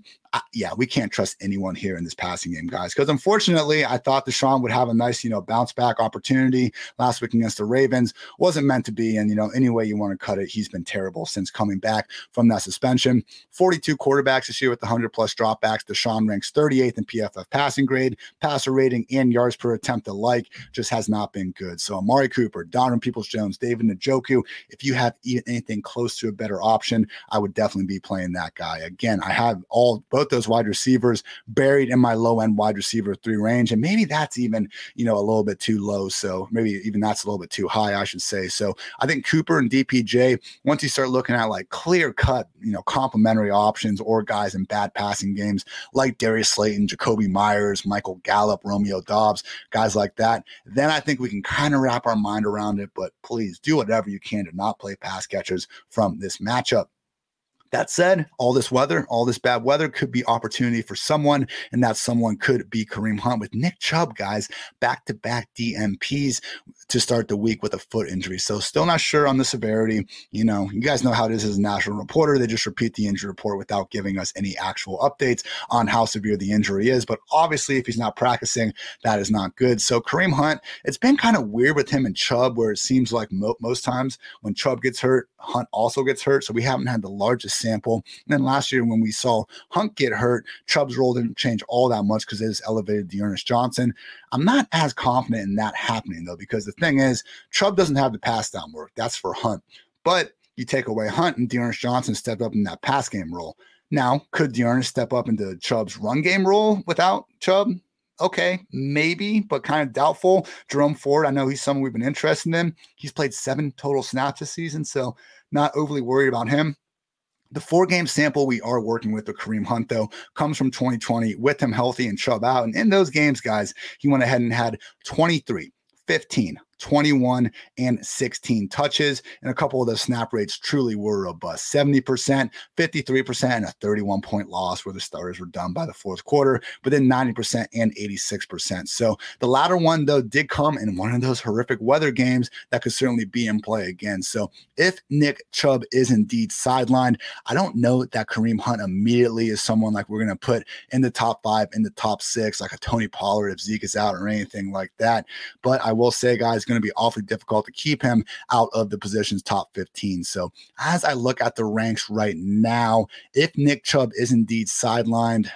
yeah, we can't trust anyone here in this passing game, guys. Because unfortunately, I thought Deshaun would have a nice, you know, bounce back opportunity last week against the Ravens. Wasn't meant to be. And, you know, any way you want to cut it, he's been terrible since coming back from that suspension. 42 quarterbacks this year with 100 plus dropbacks. Deshaun ranks 38th in PFF passing grade, passer rating, and yards per attempt alike. Just has not been good. So Amari Cooper, Donovan Peoples Jones, David Njoku, if you have anything close to a better option, I would definitely be playing that guy. Again, I have all both those wide receivers buried in my low end wide receiver three range. And maybe that's even, you know, a little bit too low. So maybe even that's a little bit too high, I should say. So I think Cooper and DPJ, once you start looking at like clear cut, you know, complementary options or guys in bad passing games like Darius Slayton, Jakobi Meyers, Michael Gallup, Romeo Doubs, guys like that, then I think we can kind of wrap our mind around it. But please do whatever you can to not play pass catchers from this matchup. That said, all this weather, all this bad weather could be opportunity for someone, and that someone could be Kareem Hunt with Nick Chubb, guys, back to back DNPs to start the week with a foot injury. So, still not sure on the severity. You know, you guys know how it is as a national reporter. They just repeat the injury report without giving us any actual updates on how severe the injury is. But obviously, if he's not practicing, that is not good. So, Kareem Hunt, it's been kind of weird with him and Chubb, where it seems like mo- most times when Chubb gets hurt, Hunt also gets hurt. So, we haven't had the largest sample. And then last year, when we saw Hunt get hurt, Chubb's role didn't change all that much because it just elevated D'Ernest Johnson. I'm not as confident in that happening, though, because the thing is, Chubb doesn't have the pass down work. That's for Hunt. But you take away Hunt, and D'Ernest Johnson stepped up in that pass game role. Now, could D'Ernest step up into Chubb's run game role without Chubb? okay, maybe, but kind of doubtful. Jerome Ford, I know he's someone we've been interested in. He's played seven total snaps this season, so not overly worried about him. The four game sample we are working with the Kareem Hunt, though, comes from 2020 with him healthy and Chubb out. And in those games, guys, he went ahead and had 23, 15, 21, and 16 touches. And a couple of the snap rates truly were robust 70%, 53%, and a 31 point loss where the starters were done by the fourth quarter, but then 90% and 86%. So the latter one, though, did come in one of those horrific weather games that could certainly be in play again. So if Nick Chubb is indeed sidelined, I don't know that Kareem Hunt immediately is someone like we're going to put in the top five, in the top six, like a Tony Pollard if Zeke is out or anything like that. But I will say, guys, going to be awfully difficult to keep him out of the position's top 15. So as I look at the ranks right now, if Nick Chubb is indeed sidelined,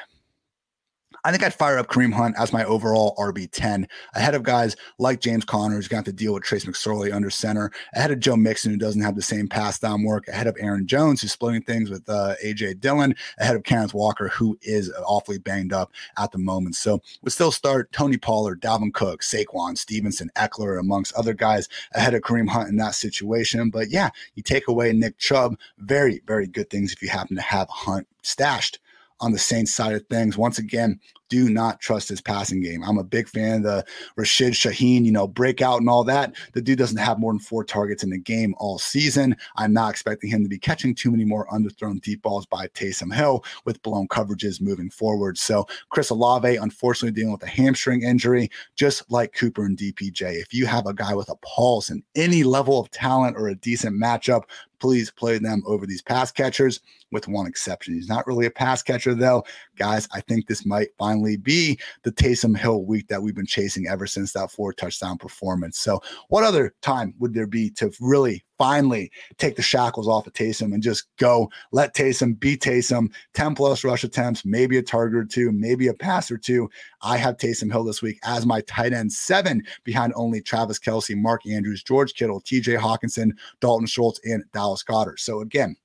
I think I'd fire up Kareem Hunt as my overall RB10 ahead of guys like James Conner, who's have to deal with Trace McSorley under center, ahead of Joe Mixon, who doesn't have the same pass down work, ahead of Aaron Jones, who's splitting things with uh, AJ Dillon, ahead of Kenneth Walker, who is awfully banged up at the moment. So we still start Tony Pollard, Dalvin Cook, Saquon, Stevenson, Ekeler, amongst other guys ahead of Kareem Hunt in that situation. But yeah, you take away Nick Chubb, very, very good things if you happen to have Hunt stashed on the Saints side of things. Once again, do not trust his passing game. I'm a big fan of the Rashid Shaheed, you know, breakout and all that. The dude doesn't have more than four targets in the game all season. I'm not expecting him to be catching too many more underthrown deep balls by Taysom Hill with blown coverages moving forward. So Chris Olave, unfortunately, dealing with a hamstring injury, just like Cooper and DPJ. If you have a guy with a pulse and any level of talent or a decent matchup, please play them over these pass catchers, with one exception. He's not really a pass catcher, though. Guys, I think this might finally be the Taysom Hill week that we've been chasing ever since that four touchdown performance. So, what other time would there be to really finally take the shackles off of Taysom and just go let Taysom be Taysom, 10 plus rush attempts, maybe a target or two, maybe a pass or two. I have Taysom Hill this week as my tight end seven behind only Travis Kelce, Mark Andrews, George Kittle, TJ Hockenson, Dalton Schultz, and Dallas Goedert. So again,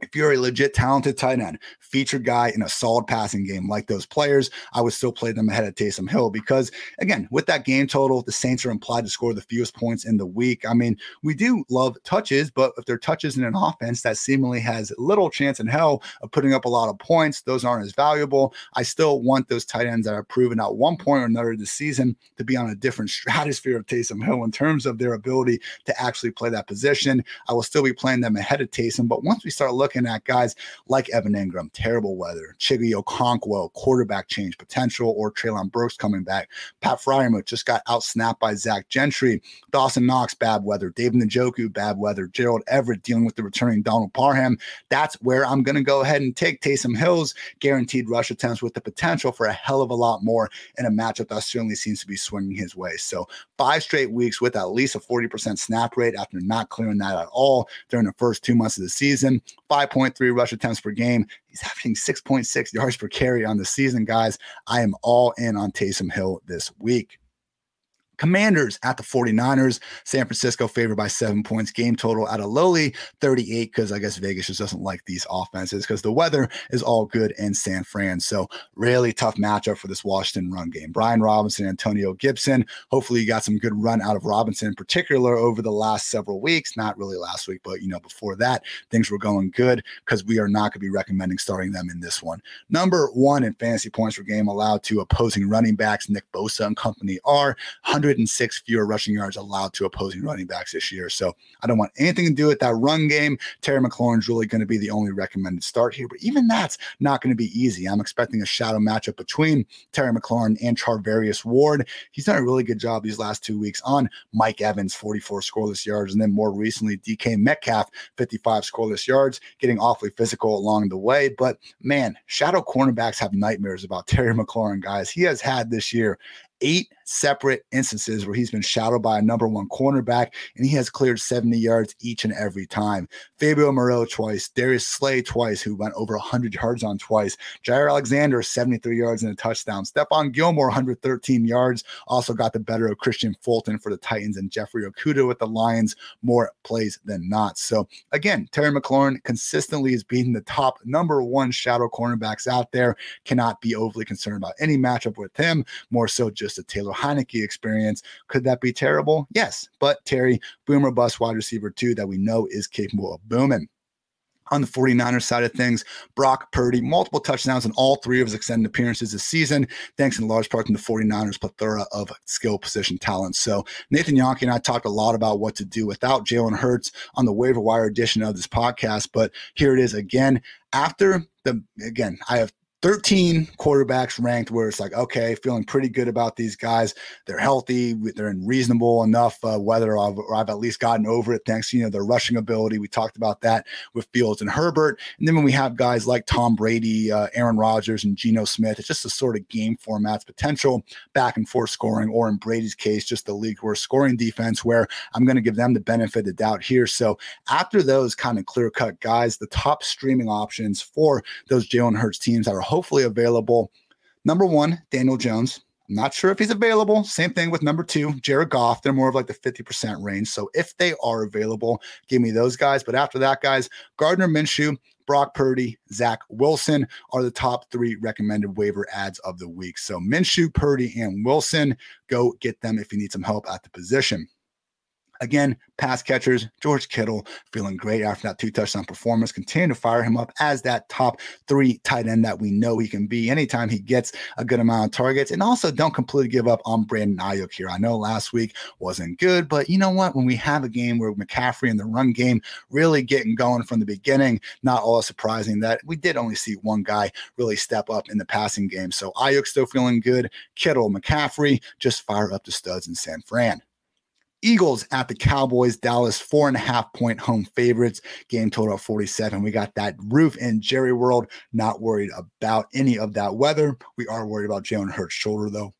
if you're a legit talented tight end, featured guy in a solid passing game like those players, I would still play them ahead of Taysom Hill because, again, with that game total, the Saints are implied to score the fewest points in the week. I mean, we do love touches, but if they're touches in an offense that seemingly has little chance in hell of putting up a lot of points, those aren't as valuable. I still want those tight ends that are proven at one point or another this season to be on a different stratosphere of Taysom Hill in terms of their ability to actually play that position. I will still be playing them ahead of Taysom, but once we start looking looking at guys like Evan Engram, terrible weather, Chig Okonkwo, quarterback change potential, or Treylon Burks coming back. Pat Freiermuth just got outsnapped by Zach Gentry. Dawson Knox, bad weather. David Njoku, bad weather. Gerald Everett dealing with the returning Donald Parham. That's where I'm going to go ahead and take Taysom Hill's guaranteed rush attempts with the potential for a hell of a lot more in a matchup that certainly seems to be swinging his way. So five straight weeks with at least a 40% snap rate after not clearing that at all during the first two months of the season. Five 5.3 rush attempts per game. He's averaging 6.6 yards per carry on the season, guys. I am all in on Taysom Hill this week. Commanders at the 49ers. San Francisco favored by seven points. Game total at a lowly 38 because I guess Vegas just doesn't like these offenses because the weather is all good in San Fran. So, really tough matchup for this Washington run game. Brian Robinson, Antonio Gibson. Hopefully, you got some good run out of Robinson in particular over the last several weeks. Not really last week, but you know, before that, things were going good because we are not going to be recommending starting them in this one. Number one in fantasy points per game allowed to opposing running backs. Nick Bosa and company are 100. 106 fewer rushing yards allowed to opposing running backs this year. So I don't want anything to do with that run game. Terry McLaurin's really going to be the only recommended start here, but even that's not going to be easy. I'm expecting a shadow matchup between Terry McLaurin and Charvarius Ward. He's done a really good job these last two weeks on Mike Evans, 44 scoreless yards, and then more recently, DK Metcalf, 55 scoreless yards, getting awfully physical along the way. But man, shadow cornerbacks have nightmares about Terry McLaurin, guys. He has had this year eight separate instances where he's been shadowed by a number one cornerback and he has cleared 70 yards each and every time. Fabian Moreau twice, Darius Slay twice, who went over 100 yards on twice. Jaire Alexander, 73 yards and a touchdown. Stephon Gilmore, 113 yards, also got the better of Kristian Fulton for the Titans and Jeffrey Okudah with the Lions, more plays than not. So again, Terry McLaurin consistently is being the top number one shadow cornerbacks out there. Cannot be overly concerned about any matchup with him, more so just a Taylor Heinicke experience. Could that be terrible? Yes. But Terry, boomer bust wide receiver, too, that we know is capable of booming. on the 49ers side of things, Brock Purdy, multiple touchdowns in all three of his extended appearances this season, thanks in large part to the 49ers' plethora of skill position talent. So Nathan Jahnke and I talked a lot about what to do without Jalen Hurts on the waiver wire edition of this podcast, but here it is again. After the again, I have 13 quarterbacks ranked where it's like, okay, feeling pretty good about these guys. They're healthy. They're in reasonable enough uh, weather, I've, I've at least gotten over it thanks to, you know, their rushing ability. We talked about that with Fields and Herbert. And then when we have guys like Tom Brady, uh, Aaron Rodgers, and Geno Smith, it's just the sort of game formats, potential back and forth scoring, or in Brady's case, just the league where scoring defense where I'm going to give them the benefit of the doubt here. So after those kind of clear cut guys, the top streaming options for those Jalen Hurts teams that are hopefully available. Number one, Daniel Jones. I'm not sure if he's available. Same thing with number two, Jared Goff. They're more of like the 50% range. So if they are available, give me those guys. But after that, guys, Gardner Minshew, Brock Purdy, Zach Wilson are the top three recommended waiver ads of the week. So Minshew, Purdy, and Wilson, go get them if you need some help at the position. Again, pass catchers, George Kittle feeling great after that two touchdown performance. Continue to fire him up as that top three tight end that we know he can be anytime he gets a good amount of targets. And also don't completely give up on Brandon Aiyuk here. I know last week wasn't good, but you know what? When we have a game where McCaffrey and the run game really getting going from the beginning, not all surprising that we did only see one guy really step up in the passing game. So Aiyuk still feeling good. Kittle, McCaffrey, just fire up the studs in San Fran. Eagles at the Cowboys, Dallas, four and a half point home favorites, game total of 47. We got that roof in Jerry World. Not worried about any of that weather. We are worried about Jalen Hurts' shoulder, though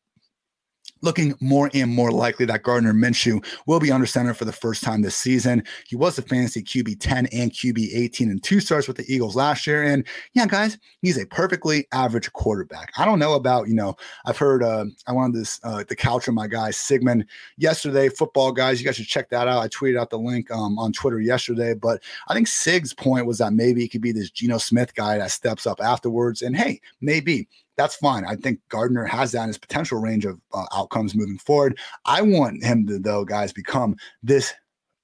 looking more and more likely that Gardner Minshew will be under center for the first time this season. He was the fantasy QB 10 and QB 18 and two starts with the Eagles last year. And yeah, guys, he's a perfectly average quarterback. I don't know about, you know, I've heard, uh, I wanted this, uh, the couch of my guy, Sigmund, yesterday, football guys. You guys should check that out. I tweeted out the link um, on Twitter yesterday, but I think Sig's point was that maybe he could be this Geno Smith guy that steps up afterwards. And hey, maybe that's fine. I think Gardner has that in his potential range of uh, outcomes moving forward. I want him to, though, guys, become this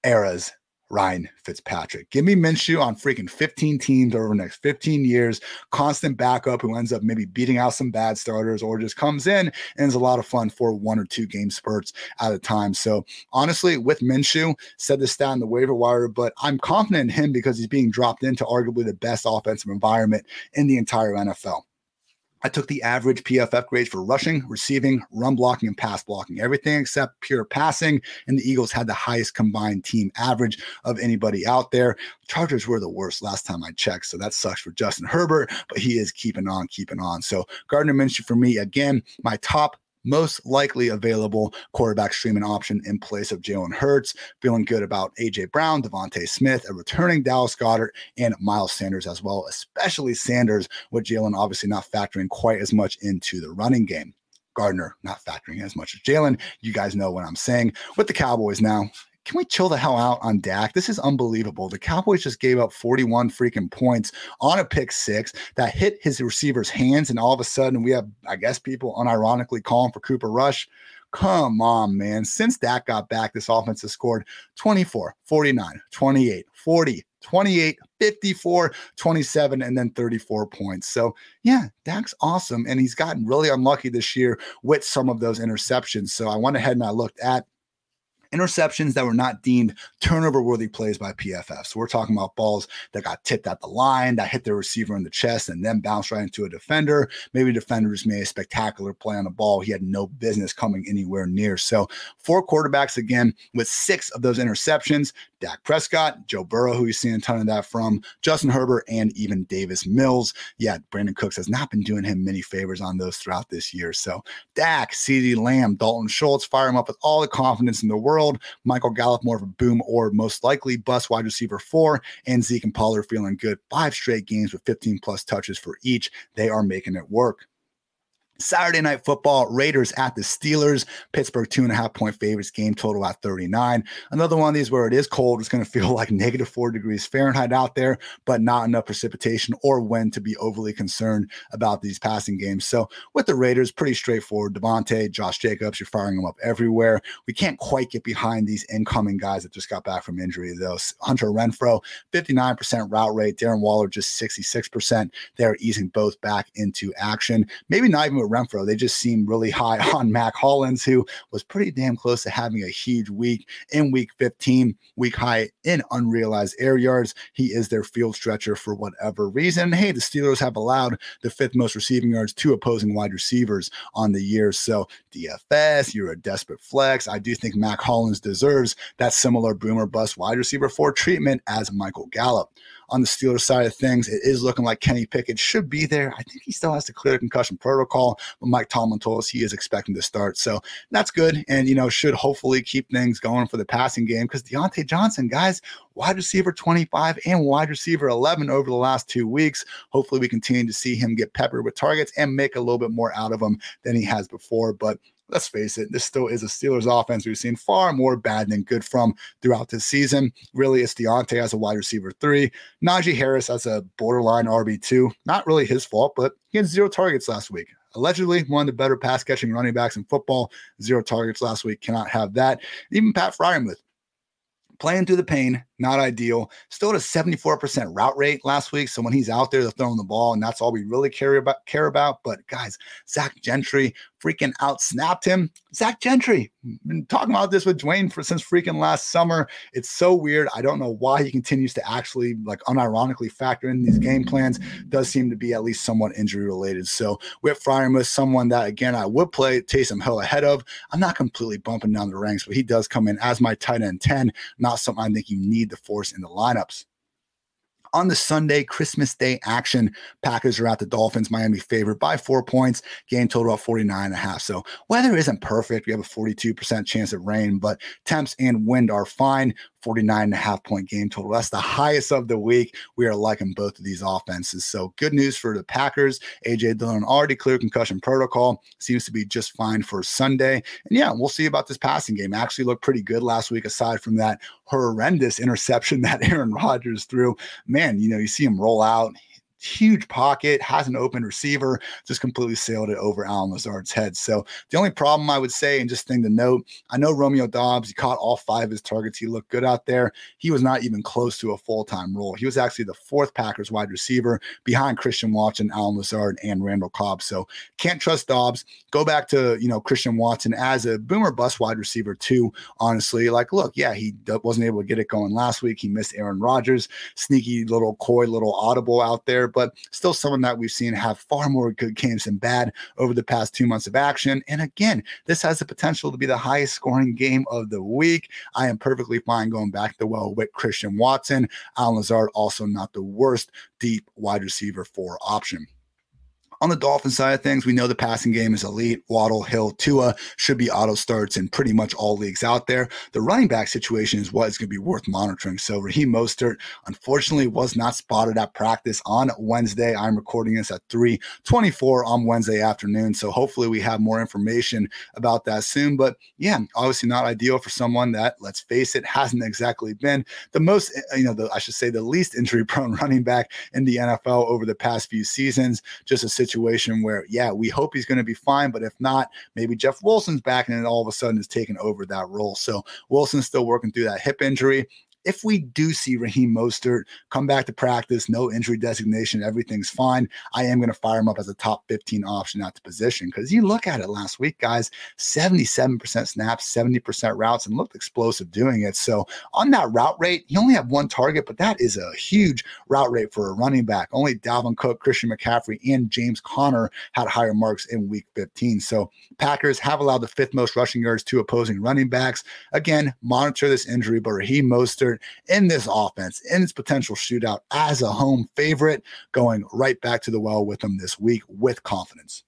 era's Ryan Fitzpatrick. Give me Minshew on freaking 15 teams over the next 15 years, constant backup who ends up maybe beating out some bad starters or just comes in and is a lot of fun for one or two game spurts at a time. So honestly, with Minshew, said this down the waiver wire, but I'm confident in him because he's being dropped into arguably the best offensive environment in the entire NFL. I took the average PFF grades for rushing, receiving, run blocking, and pass blocking, everything except pure passing. And the Eagles had the highest combined team average of anybody out there. Chargers were the worst last time I checked. So that sucks for Justin Herbert, but he is keeping on, keeping on. So Gardner Minshew for me, again, my top most likely available quarterback streaming option in place of Jalen Hurts. Feeling good about AJ Brown, DeVonta Smith, a returning Dallas Goedert, and Miles Sanders as well, especially Sanders, with Jalen obviously not factoring quite as much into the running game. Gardner not factoring as much as Jalen. You guys know what I'm saying. With the Cowboys now, can we chill the hell out on Dak? This is unbelievable. The Cowboys just gave up 41 freaking points on a pick six that hit his receiver's hands. And all of a sudden, we have, I guess, people unironically calling for Cooper Rush. Come on, man. Since Dak got back, this offense has scored 24, 49, 28, 40, 28, 54, 27, and then 34 points. So, yeah, Dak's awesome. And he's gotten really unlucky this year with some of those interceptions. So, I went ahead and I looked at interceptions that were not deemed turnover worthy plays by PFF. So we're talking about balls that got tipped at the line, that hit the receiver in the chest, and then bounced right into a defender. Maybe defenders made a spectacular play on the ball. He had no business coming anywhere near. So four quarterbacks again with six of those interceptions. Dak Prescott, Joe Burrow, who you've seen a ton of that from, Justin Herbert, and even Davis Mills. Yeah, Brandin Cooks has not been doing him many favors on those throughout this year. So Dak, CeeDee Lamb, Dalton Schultz, fire him up with all the confidence in the world. Michael Gallup, more of a boom or most likely bust wide receiver four, and Zeke and Pollard feeling good. Five straight games with 15 plus touches for each. They are making it work. Saturday night football, Raiders at the Steelers. Pittsburgh two and a half point favorites, game total at 39. Another one of these where it is cold. It's going to feel like negative four degrees Fahrenheit out there, but not enough precipitation or wind to be overly concerned about these passing games. So with the Raiders, pretty straightforward. Davante, Josh Jacobs, you're firing them up everywhere. We can't quite get behind these incoming guys that just got back from injury, though. Hunter Renfrow, 59% route rate. Darren Waller, just 66%. They're easing both back into action. Maybe not even with Renfrow. They just seem really high on Mack Hollins, who was pretty damn close to having a huge week in week 15, week high in unrealized air yards. He is their field stretcher for whatever reason. Hey, the Steelers have allowed the fifth most receiving yards to opposing wide receivers on the year. So DFS, you're a desperate flex. I do think Mack Hollins deserves that similar boomer bust wide receiver for treatment as Michael Gallup on the Steelers side of things, it is looking like Kenny Pickett should be there. I think he still has to clear concussion protocol, but Mike Tomlin told us he is expecting to start. So that's good. And, you know, should hopefully keep things going for the passing game because Diontae Johnson, guys, wide receiver 25 and wide receiver 11 over the last two weeks. Hopefully, we continue to see him get peppered with targets and make a little bit more out of them than he has before. But let's face it, this still is a Steelers offense we've seen far more bad than good from throughout this season. Really, it's Diontae as a wide receiver three, Najee Harris as a borderline RB2. Not really his fault, but he had zero targets last week. Allegedly, one of the better pass catching running backs in football. Zero targets last week. Cannot have that. Even Pat Freiermuth playing through the pain, not ideal. Still at a 74% route rate last week. So when he's out there, they're throwing the ball, and that's all we really care about. Care about. But guys, Zach Gentry freaking out snapped him. Zach Gentry, been talking about this with Dwain for since freaking last summer. It's so weird. I don't know why he continues to actually like unironically factor in these game plans. Does seem to be at least somewhat injury related. So with Freiermuth, someone that again I would play Taysom Hill ahead of. I'm not completely bumping down the ranks, but he does come in as my tight end 10. Not something I think you need to force in the lineups on the Sunday Christmas Day action. Packers are at the Dolphins, Miami favorite by four points, game total of 49 and a half. So weather isn't perfect. We have a 42% chance of rain, but temps and wind are fine. 49 and a half point game total. That's the highest of the week. We are liking both of these offenses. So good news for the Packers. AJ Dillon already cleared concussion protocol. Seems to be just fine for Sunday. And yeah, we'll see about this passing game. Actually looked pretty good last week, aside from that horrendous interception that Aaron Rodgers threw. Man, you know, you see him roll out huge pocket, has an open receiver, just completely sailed it over Allen Lazard's head. So the only problem I would say, and just thing to note, I know Romeo Dobbs, he caught all five of his targets. He looked good out there. He was not even close to a full-time role. He was actually the fourth Packers wide receiver behind Christian Watson, Allen Lazard, and Randall Cobb. So can't trust Dobbs. Go back to, you know, Christian Watson as a boomer bust wide receiver too, honestly. Like, look, yeah, he wasn't able to get it going last week. He missed Aaron Rodgers. Sneaky little coy little audible out there but still someone that we've seen have far more good games than bad over the past two months of action. And again, this has the potential to be the highest scoring game of the week. I am perfectly fine going back to well with Christian Watson. Allen Lazard also not the worst deep wide receiver for option. On the Dolphin side of things, we know the passing game is elite. Waddle, Hill, Tua should be auto starts in pretty much all leagues out there. The running back situation is what is going to be worth monitoring. So Raheem Mostert, unfortunately, was not spotted at practice on Wednesday. I'm recording this at 3:24 on Wednesday afternoon. So hopefully we have more information about that soon. But yeah, obviously not ideal for someone that, let's face it, hasn't exactly been the most, eh, you know, the, I should say the least injury prone running back in the NFL over the past few seasons. Just a situation where, yeah, we hope he's going to be fine, but if not, maybe Jeff Wilson's back and then all of a sudden is taking over that role. So Wilson's still working through that hip injury if we do see Raheem Mostert come back to practice, no injury designation, everything's fine, I am going to fire him up as a top 15 option at the position. Because you look at it last week, guys, 77% snaps, 70% routes, and looked explosive doing it. So on that route rate, he only had one target, but that is a huge route rate for a running back. Only Dalvin Cook, Christian McCaffrey, and James Conner had higher marks in week 15. So Packers have allowed the fifth most rushing yards to opposing running backs. Again, monitor this injury, but Raheem Mostert in this offense, in its potential shootout as a home favorite, going right back to the well with them this week with confidence.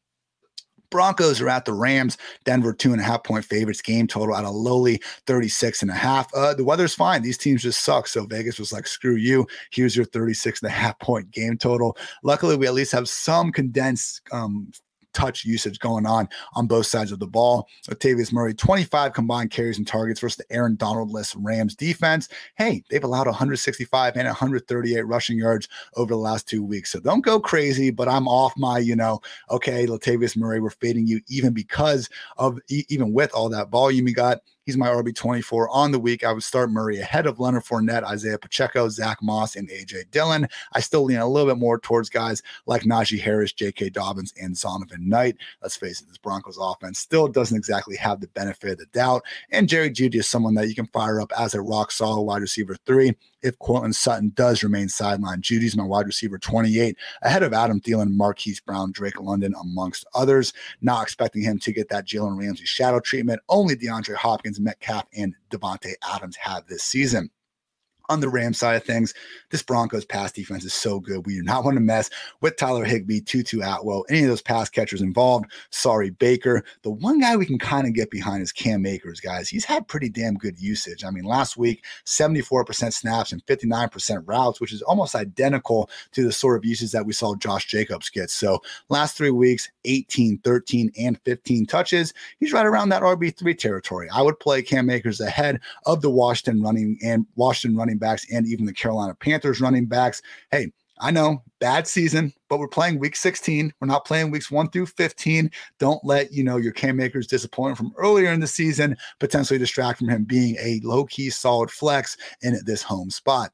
Broncos are at the Rams. Denver, two and a half point favorites. Game total at a lowly 36 and a half. Uh, the weather's fine. These teams just suck. So Vegas was like, screw you. Here's your 36 and a half point game total. Luckily, we at least have some condensed um, touch usage going on on both sides of the ball. Latavius Murray, 25 combined carries and targets versus the Aaron Donald-less Rams defense. Hey, they've allowed 165 and 138 rushing yards over the last two weeks. So don't go crazy, but I'm off my, you know, okay, Latavius Murray, we're fading you even because of, even with all that volume you got. He's my RB24 on the week. I would start Murray ahead of Leonard Fournette, Isaiah Pacheco, Zach Moss, and AJ Dillon. I still lean a little bit more towards guys like Najee Harris, J.K. Dobbins, and Zonovan Knight. Let's face it, this Broncos offense still doesn't exactly have the benefit of the doubt. And Jerry Jeudy is someone that you can fire up as a rock solid wide receiver three if Courtland Sutton does remain sidelined. Jeudy's my wide receiver 28, ahead of Adam Thielen, Marquise Brown, Drake London, amongst others. Not expecting him to get that Jalen Ramsey shadow treatment. Only DeAndre Hopkins, Metcalf, and Davante Adams have this season on the Ram side of things, this Broncos pass defense is so good. We do not want to mess with Tyler Higbee, Tutu Atwell, any of those pass catchers involved. Sorry, Baker. The one guy we can kind of get behind is Cam Akers, guys. He's had pretty damn good usage. I mean, last week, 74% snaps and 59% routes, which is almost identical to the sort of usage that we saw Josh Jacobs get. So last three weeks, 18, 13, and 15 touches. He's right around that RB3 territory. I would play Cam Akers ahead of the Washington running and Washington running backs and even the Carolina Panthers running backs. Hey, I know bad season, but we're playing week 16. We're not playing weeks one through 15. Don't let, you know, your Cam Akers disappointment from earlier in the season potentially distract from him being a low key solid flex in this home spot.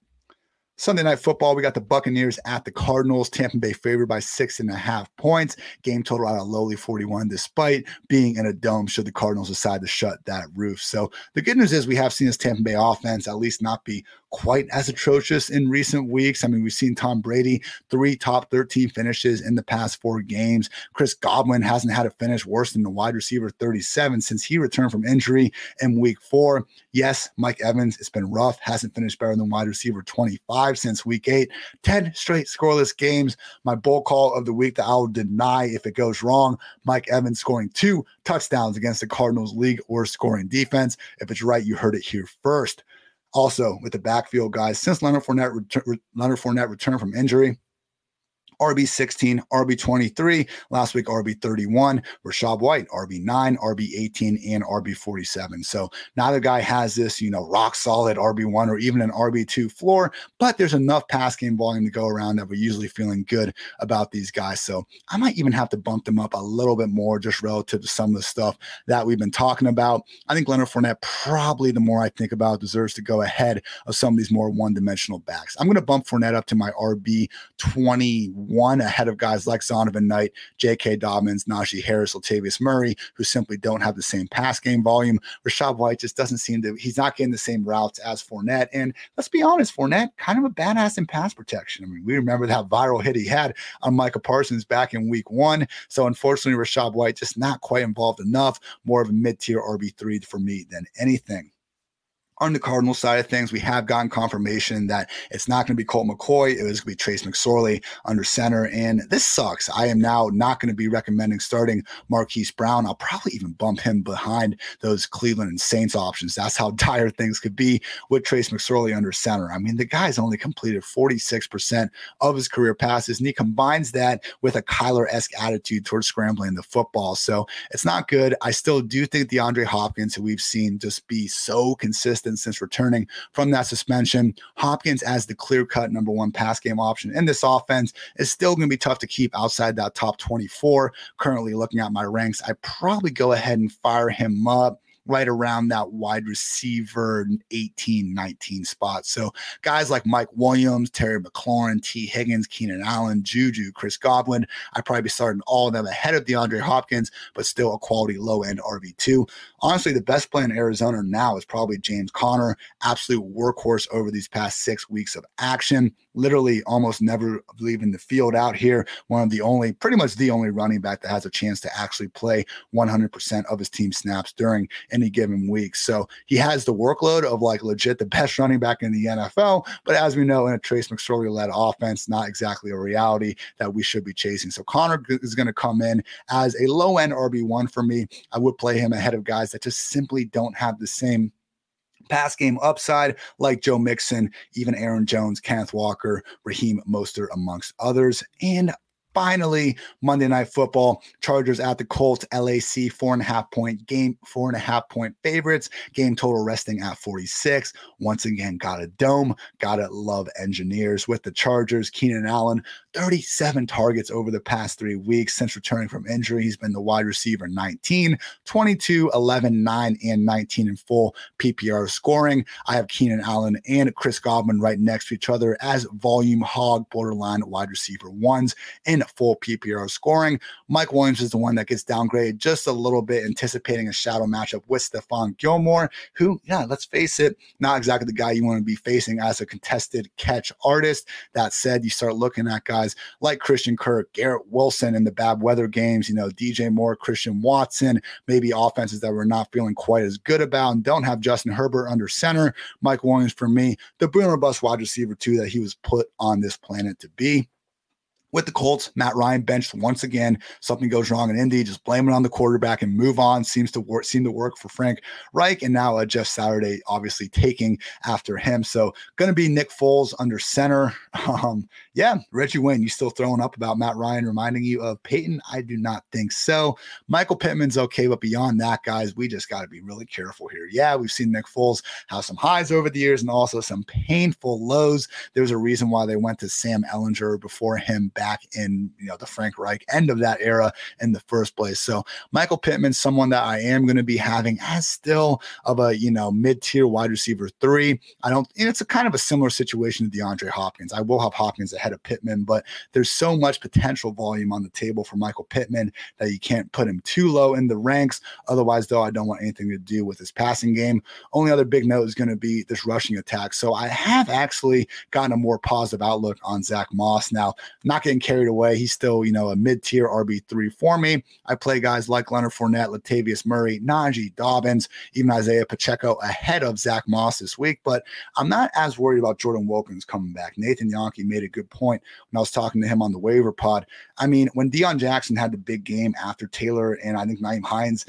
Sunday night football, we got the Buccaneers at the Cardinals. Tampa Bay favored by six and a half points. Game total out of lowly 41, despite being in a dome, should the Cardinals decide to shut that roof. So the good news is we have seen this Tampa Bay offense at least not be quite as atrocious in recent weeks. I mean, we've seen Tom Brady, three top 13 finishes in the past four games. Chris Godwin hasn't had a finish worse than the wide receiver 37 since he returned from injury in week four. Yes, Mike Evans, it's been rough, hasn't finished better than wide receiver 25 since week eight. 10 straight scoreless games. My bull call of the week that I will deny if it goes wrong. Mike Evans scoring two touchdowns against the Cardinals league or scoring defense. If it's right, you heard it here first. Also, with the backfield guys, since Leonard Fournette, ret- Leonard Fournette returned from injury, RB16, RB23, last week RB31, Rachaad White, RB9, RB18, and RB47. So neither guy has this, you know, rock solid RB1 or even an RB2 floor, but there's enough pass game volume to go around that we're usually feeling good about these guys. So I might even have to bump them up a little bit more just relative to some of the stuff that we've been talking about. I think Leonard Fournette, probably the more I think about, deserves to go ahead of some of these more one dimensional backs. I'm going to bump Fournette up to my RB 21 one ahead of guys like Zonovan Knight, J.K. Dobbins, Najee Harris, Latavius Murray, who simply don't have the same pass game volume. Rachaad White just doesn't seem to, he's not getting the same routes as Fournette. And let's be honest, Fournette, kind of a badass in pass protection. I mean, we remember that viral hit he had on Micah Parsons back in week one. So unfortunately, Rachaad White just not quite involved enough, more of a mid tier RB3 for me than anything on the Cardinal side of things, we have gotten confirmation that it's not going to be Colt McCoy. It was going to be Trace McSorley under center. And this sucks. I am now not going to be recommending starting Marquise Brown. I'll probably even bump him behind those Cleveland and Saints options. That's how dire things could be with Trace McSorley under center. I mean, the guy's only completed 46% of his career passes, and he combines that with a Kyler esque attitude towards scrambling the football. So it's not good. I still do think DeAndre Hopkins, who we've seen just be so consistent since returning from that suspension. Hopkins as the clear cut number one pass game option in this offense is still going to be tough to keep outside that top 24. Currently looking at my ranks, I probably go ahead and fire him up right around that wide receiver 18, 19 spot. So guys like Mike Williams, Terry McLaurin, Tee Higgins, Keenan Allen, Juju, Chris Godwin, I'd probably be starting all of them ahead of DeAndre Hopkins, but still a quality low end RB2. Honestly, the best play in Arizona now is probably James Conner, absolute workhorse over these past six weeks of action literally almost never leaving the field out here. One of the only, pretty much the only running back that has a chance to actually play 100% of his team snaps during any given week. So he has the workload of like legit the best running back in the NFL. But as we know, in a Trace McSorley led offense, not exactly a reality that we should be chasing. So Conner is going to come in as a low end RB1 for me. I would play him ahead of guys that just simply don't have the same pass game upside like Joe Mixon, even Aaron Jones, Kenneth Walker, Raheem Mostert, amongst others. And finally Monday Night Football. Chargers at the Colts, LAC, four and a half point game, four and a half point favorites. Game total resting at 46. Once again, got a dome. Gotta love engineers with the Chargers. Keenan Allen, 37 targets over the past three weeks since returning from injury. He's been the wide receiver 19, 22, 11, 9, and 19 in full PPR scoring. I have Keenan Allen and Chris Godwin right next to each other as volume hog borderline wide receiver ones in full PPR scoring. Mike Williams is the one that gets downgraded just a little bit, anticipating a shadow matchup with Stephon Gilmore, who, yeah, let's face it, not exactly the guy you want to be facing as a contested catch artist. That said, you start looking at guys like Christian Kirk, Garrett Wilson in the bad weather games, you know, DJ Moore, Christian Watson, maybe offenses that we're not feeling quite as good about and don't have Justin Herbert under center. Mike Williams, for me, the boomer bust wide receiver, too, that he was put on this planet to be with the Colts, Matt Ryan benched once again. Something goes wrong in Indy, just blame it on the quarterback and move on. Seems to work, seem to work for Frank Reich, and now uh, Jeff Saturday obviously taking after him. So going to be Nick Foles under center. Um, yeah, Reggie Wayne, you still throwing up about Matt Ryan reminding you of Peyton? I do not think so. Michael Pittman's okay, but beyond that, guys, we just got to be really careful here. Yeah, we've seen Nick Foles have some highs over the years and also some painful lows. There's a reason why they went to Sam Ehlinger before him back back in you know the Frank Reich end of that era in the first place. So Michael Pittman, someone that I am going to be having as still of a you know mid tier wide receiver three. I don't. it's a kind of a similar situation to DeAndre Hopkins. I will have Hopkins ahead of Pittman, but there's so much potential volume on the table for Michael Pittman that you can't put him too low in the ranks. Otherwise, though, I don't want anything to do with his passing game. Only other big note is going to be this rushing attack. So I have actually gotten a more positive outlook on Zach Moss. Now, not getting getting carried away. He's still, you know, a mid tier RB3 for me. I play guys like Leonard Fournette, Latavius Murray, Najee Dobbins, even Isaiah Pacheco ahead of Zach Moss this week. But I'm not as worried about Jordan Wilkins coming back. Nathan Jahnke made a good point when I was talking to him on the waiver pod. I mean, when Deon Jackson had the big game after Taylor and I think Nyheim Hines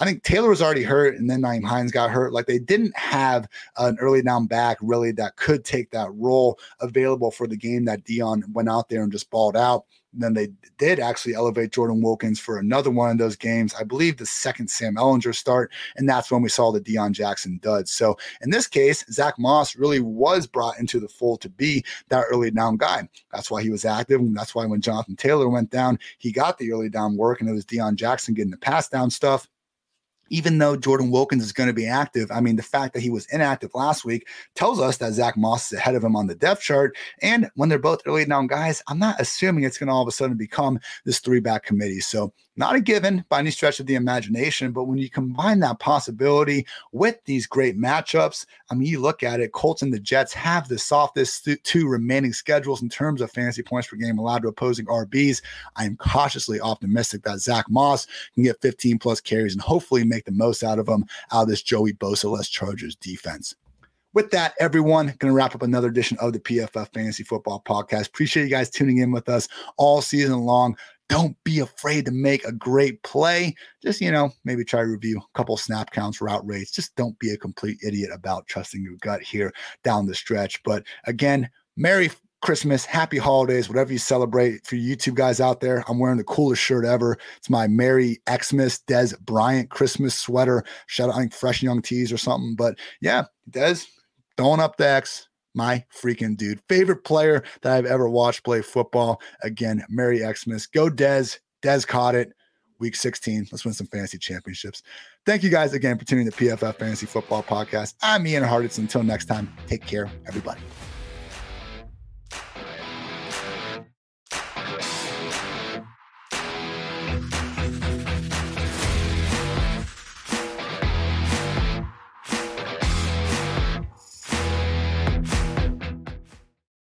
I think Taylor was already hurt, and then Nyheim Hines got hurt. Like they didn't have an early down back really that could take that role available for the game that Deon went out there and just balled out. And then they did actually elevate Jordan Wilkins for another one of those games. I believe the second Sam Ehlinger start, and that's when we saw the Deon Jackson duds. So in this case, Zach Moss really was brought into the fold to be that early down guy. That's why he was active, and that's why when Jonathan Taylor went down, he got the early down work, and it was Deon Jackson getting the pass down stuff even though Jordan Wilkins is going to be active, I mean, the fact that he was inactive last week tells us that Zach Moss is ahead of him on the depth chart. And when they're both early down guys, I'm not assuming it's going to all of a sudden become this three back committee. So not a given by any stretch of the imagination, but when you combine that possibility with these great matchups, I mean, you look at it, Colts and the Jets have the softest two remaining schedules in terms of fantasy points per game allowed to opposing RBs. I am cautiously optimistic that Zach Moss can get 15 plus carries and hopefully make the most out of them out of this Joey Bosa-less Chargers defense. With that, everyone, going to wrap up another edition of the PFF Fantasy Football Podcast. Appreciate you guys tuning in with us all season long. Don't be afraid to make a great play. Just, you know, maybe try to review a couple snap counts, route rates. Just don't be a complete idiot about trusting your gut here down the stretch. But again, Merry Christmas, happy holidays, whatever you celebrate. For you YouTube guys out there, I'm wearing the coolest shirt ever. It's my Merry Xmas Dez Bryant Christmas sweater. Shout out, I think Fresh Young Tees or something. But yeah, Dez throwing up the X, my freaking dude. Favorite player that I've ever watched play football. Again, Merry Xmas. Go Dez. Dez caught it. Week 16. Let's win some fantasy championships. Thank you guys again for tuning in to PFF Fantasy Football Podcast. I'm Ian Hartitz. Until next time, take care, everybody.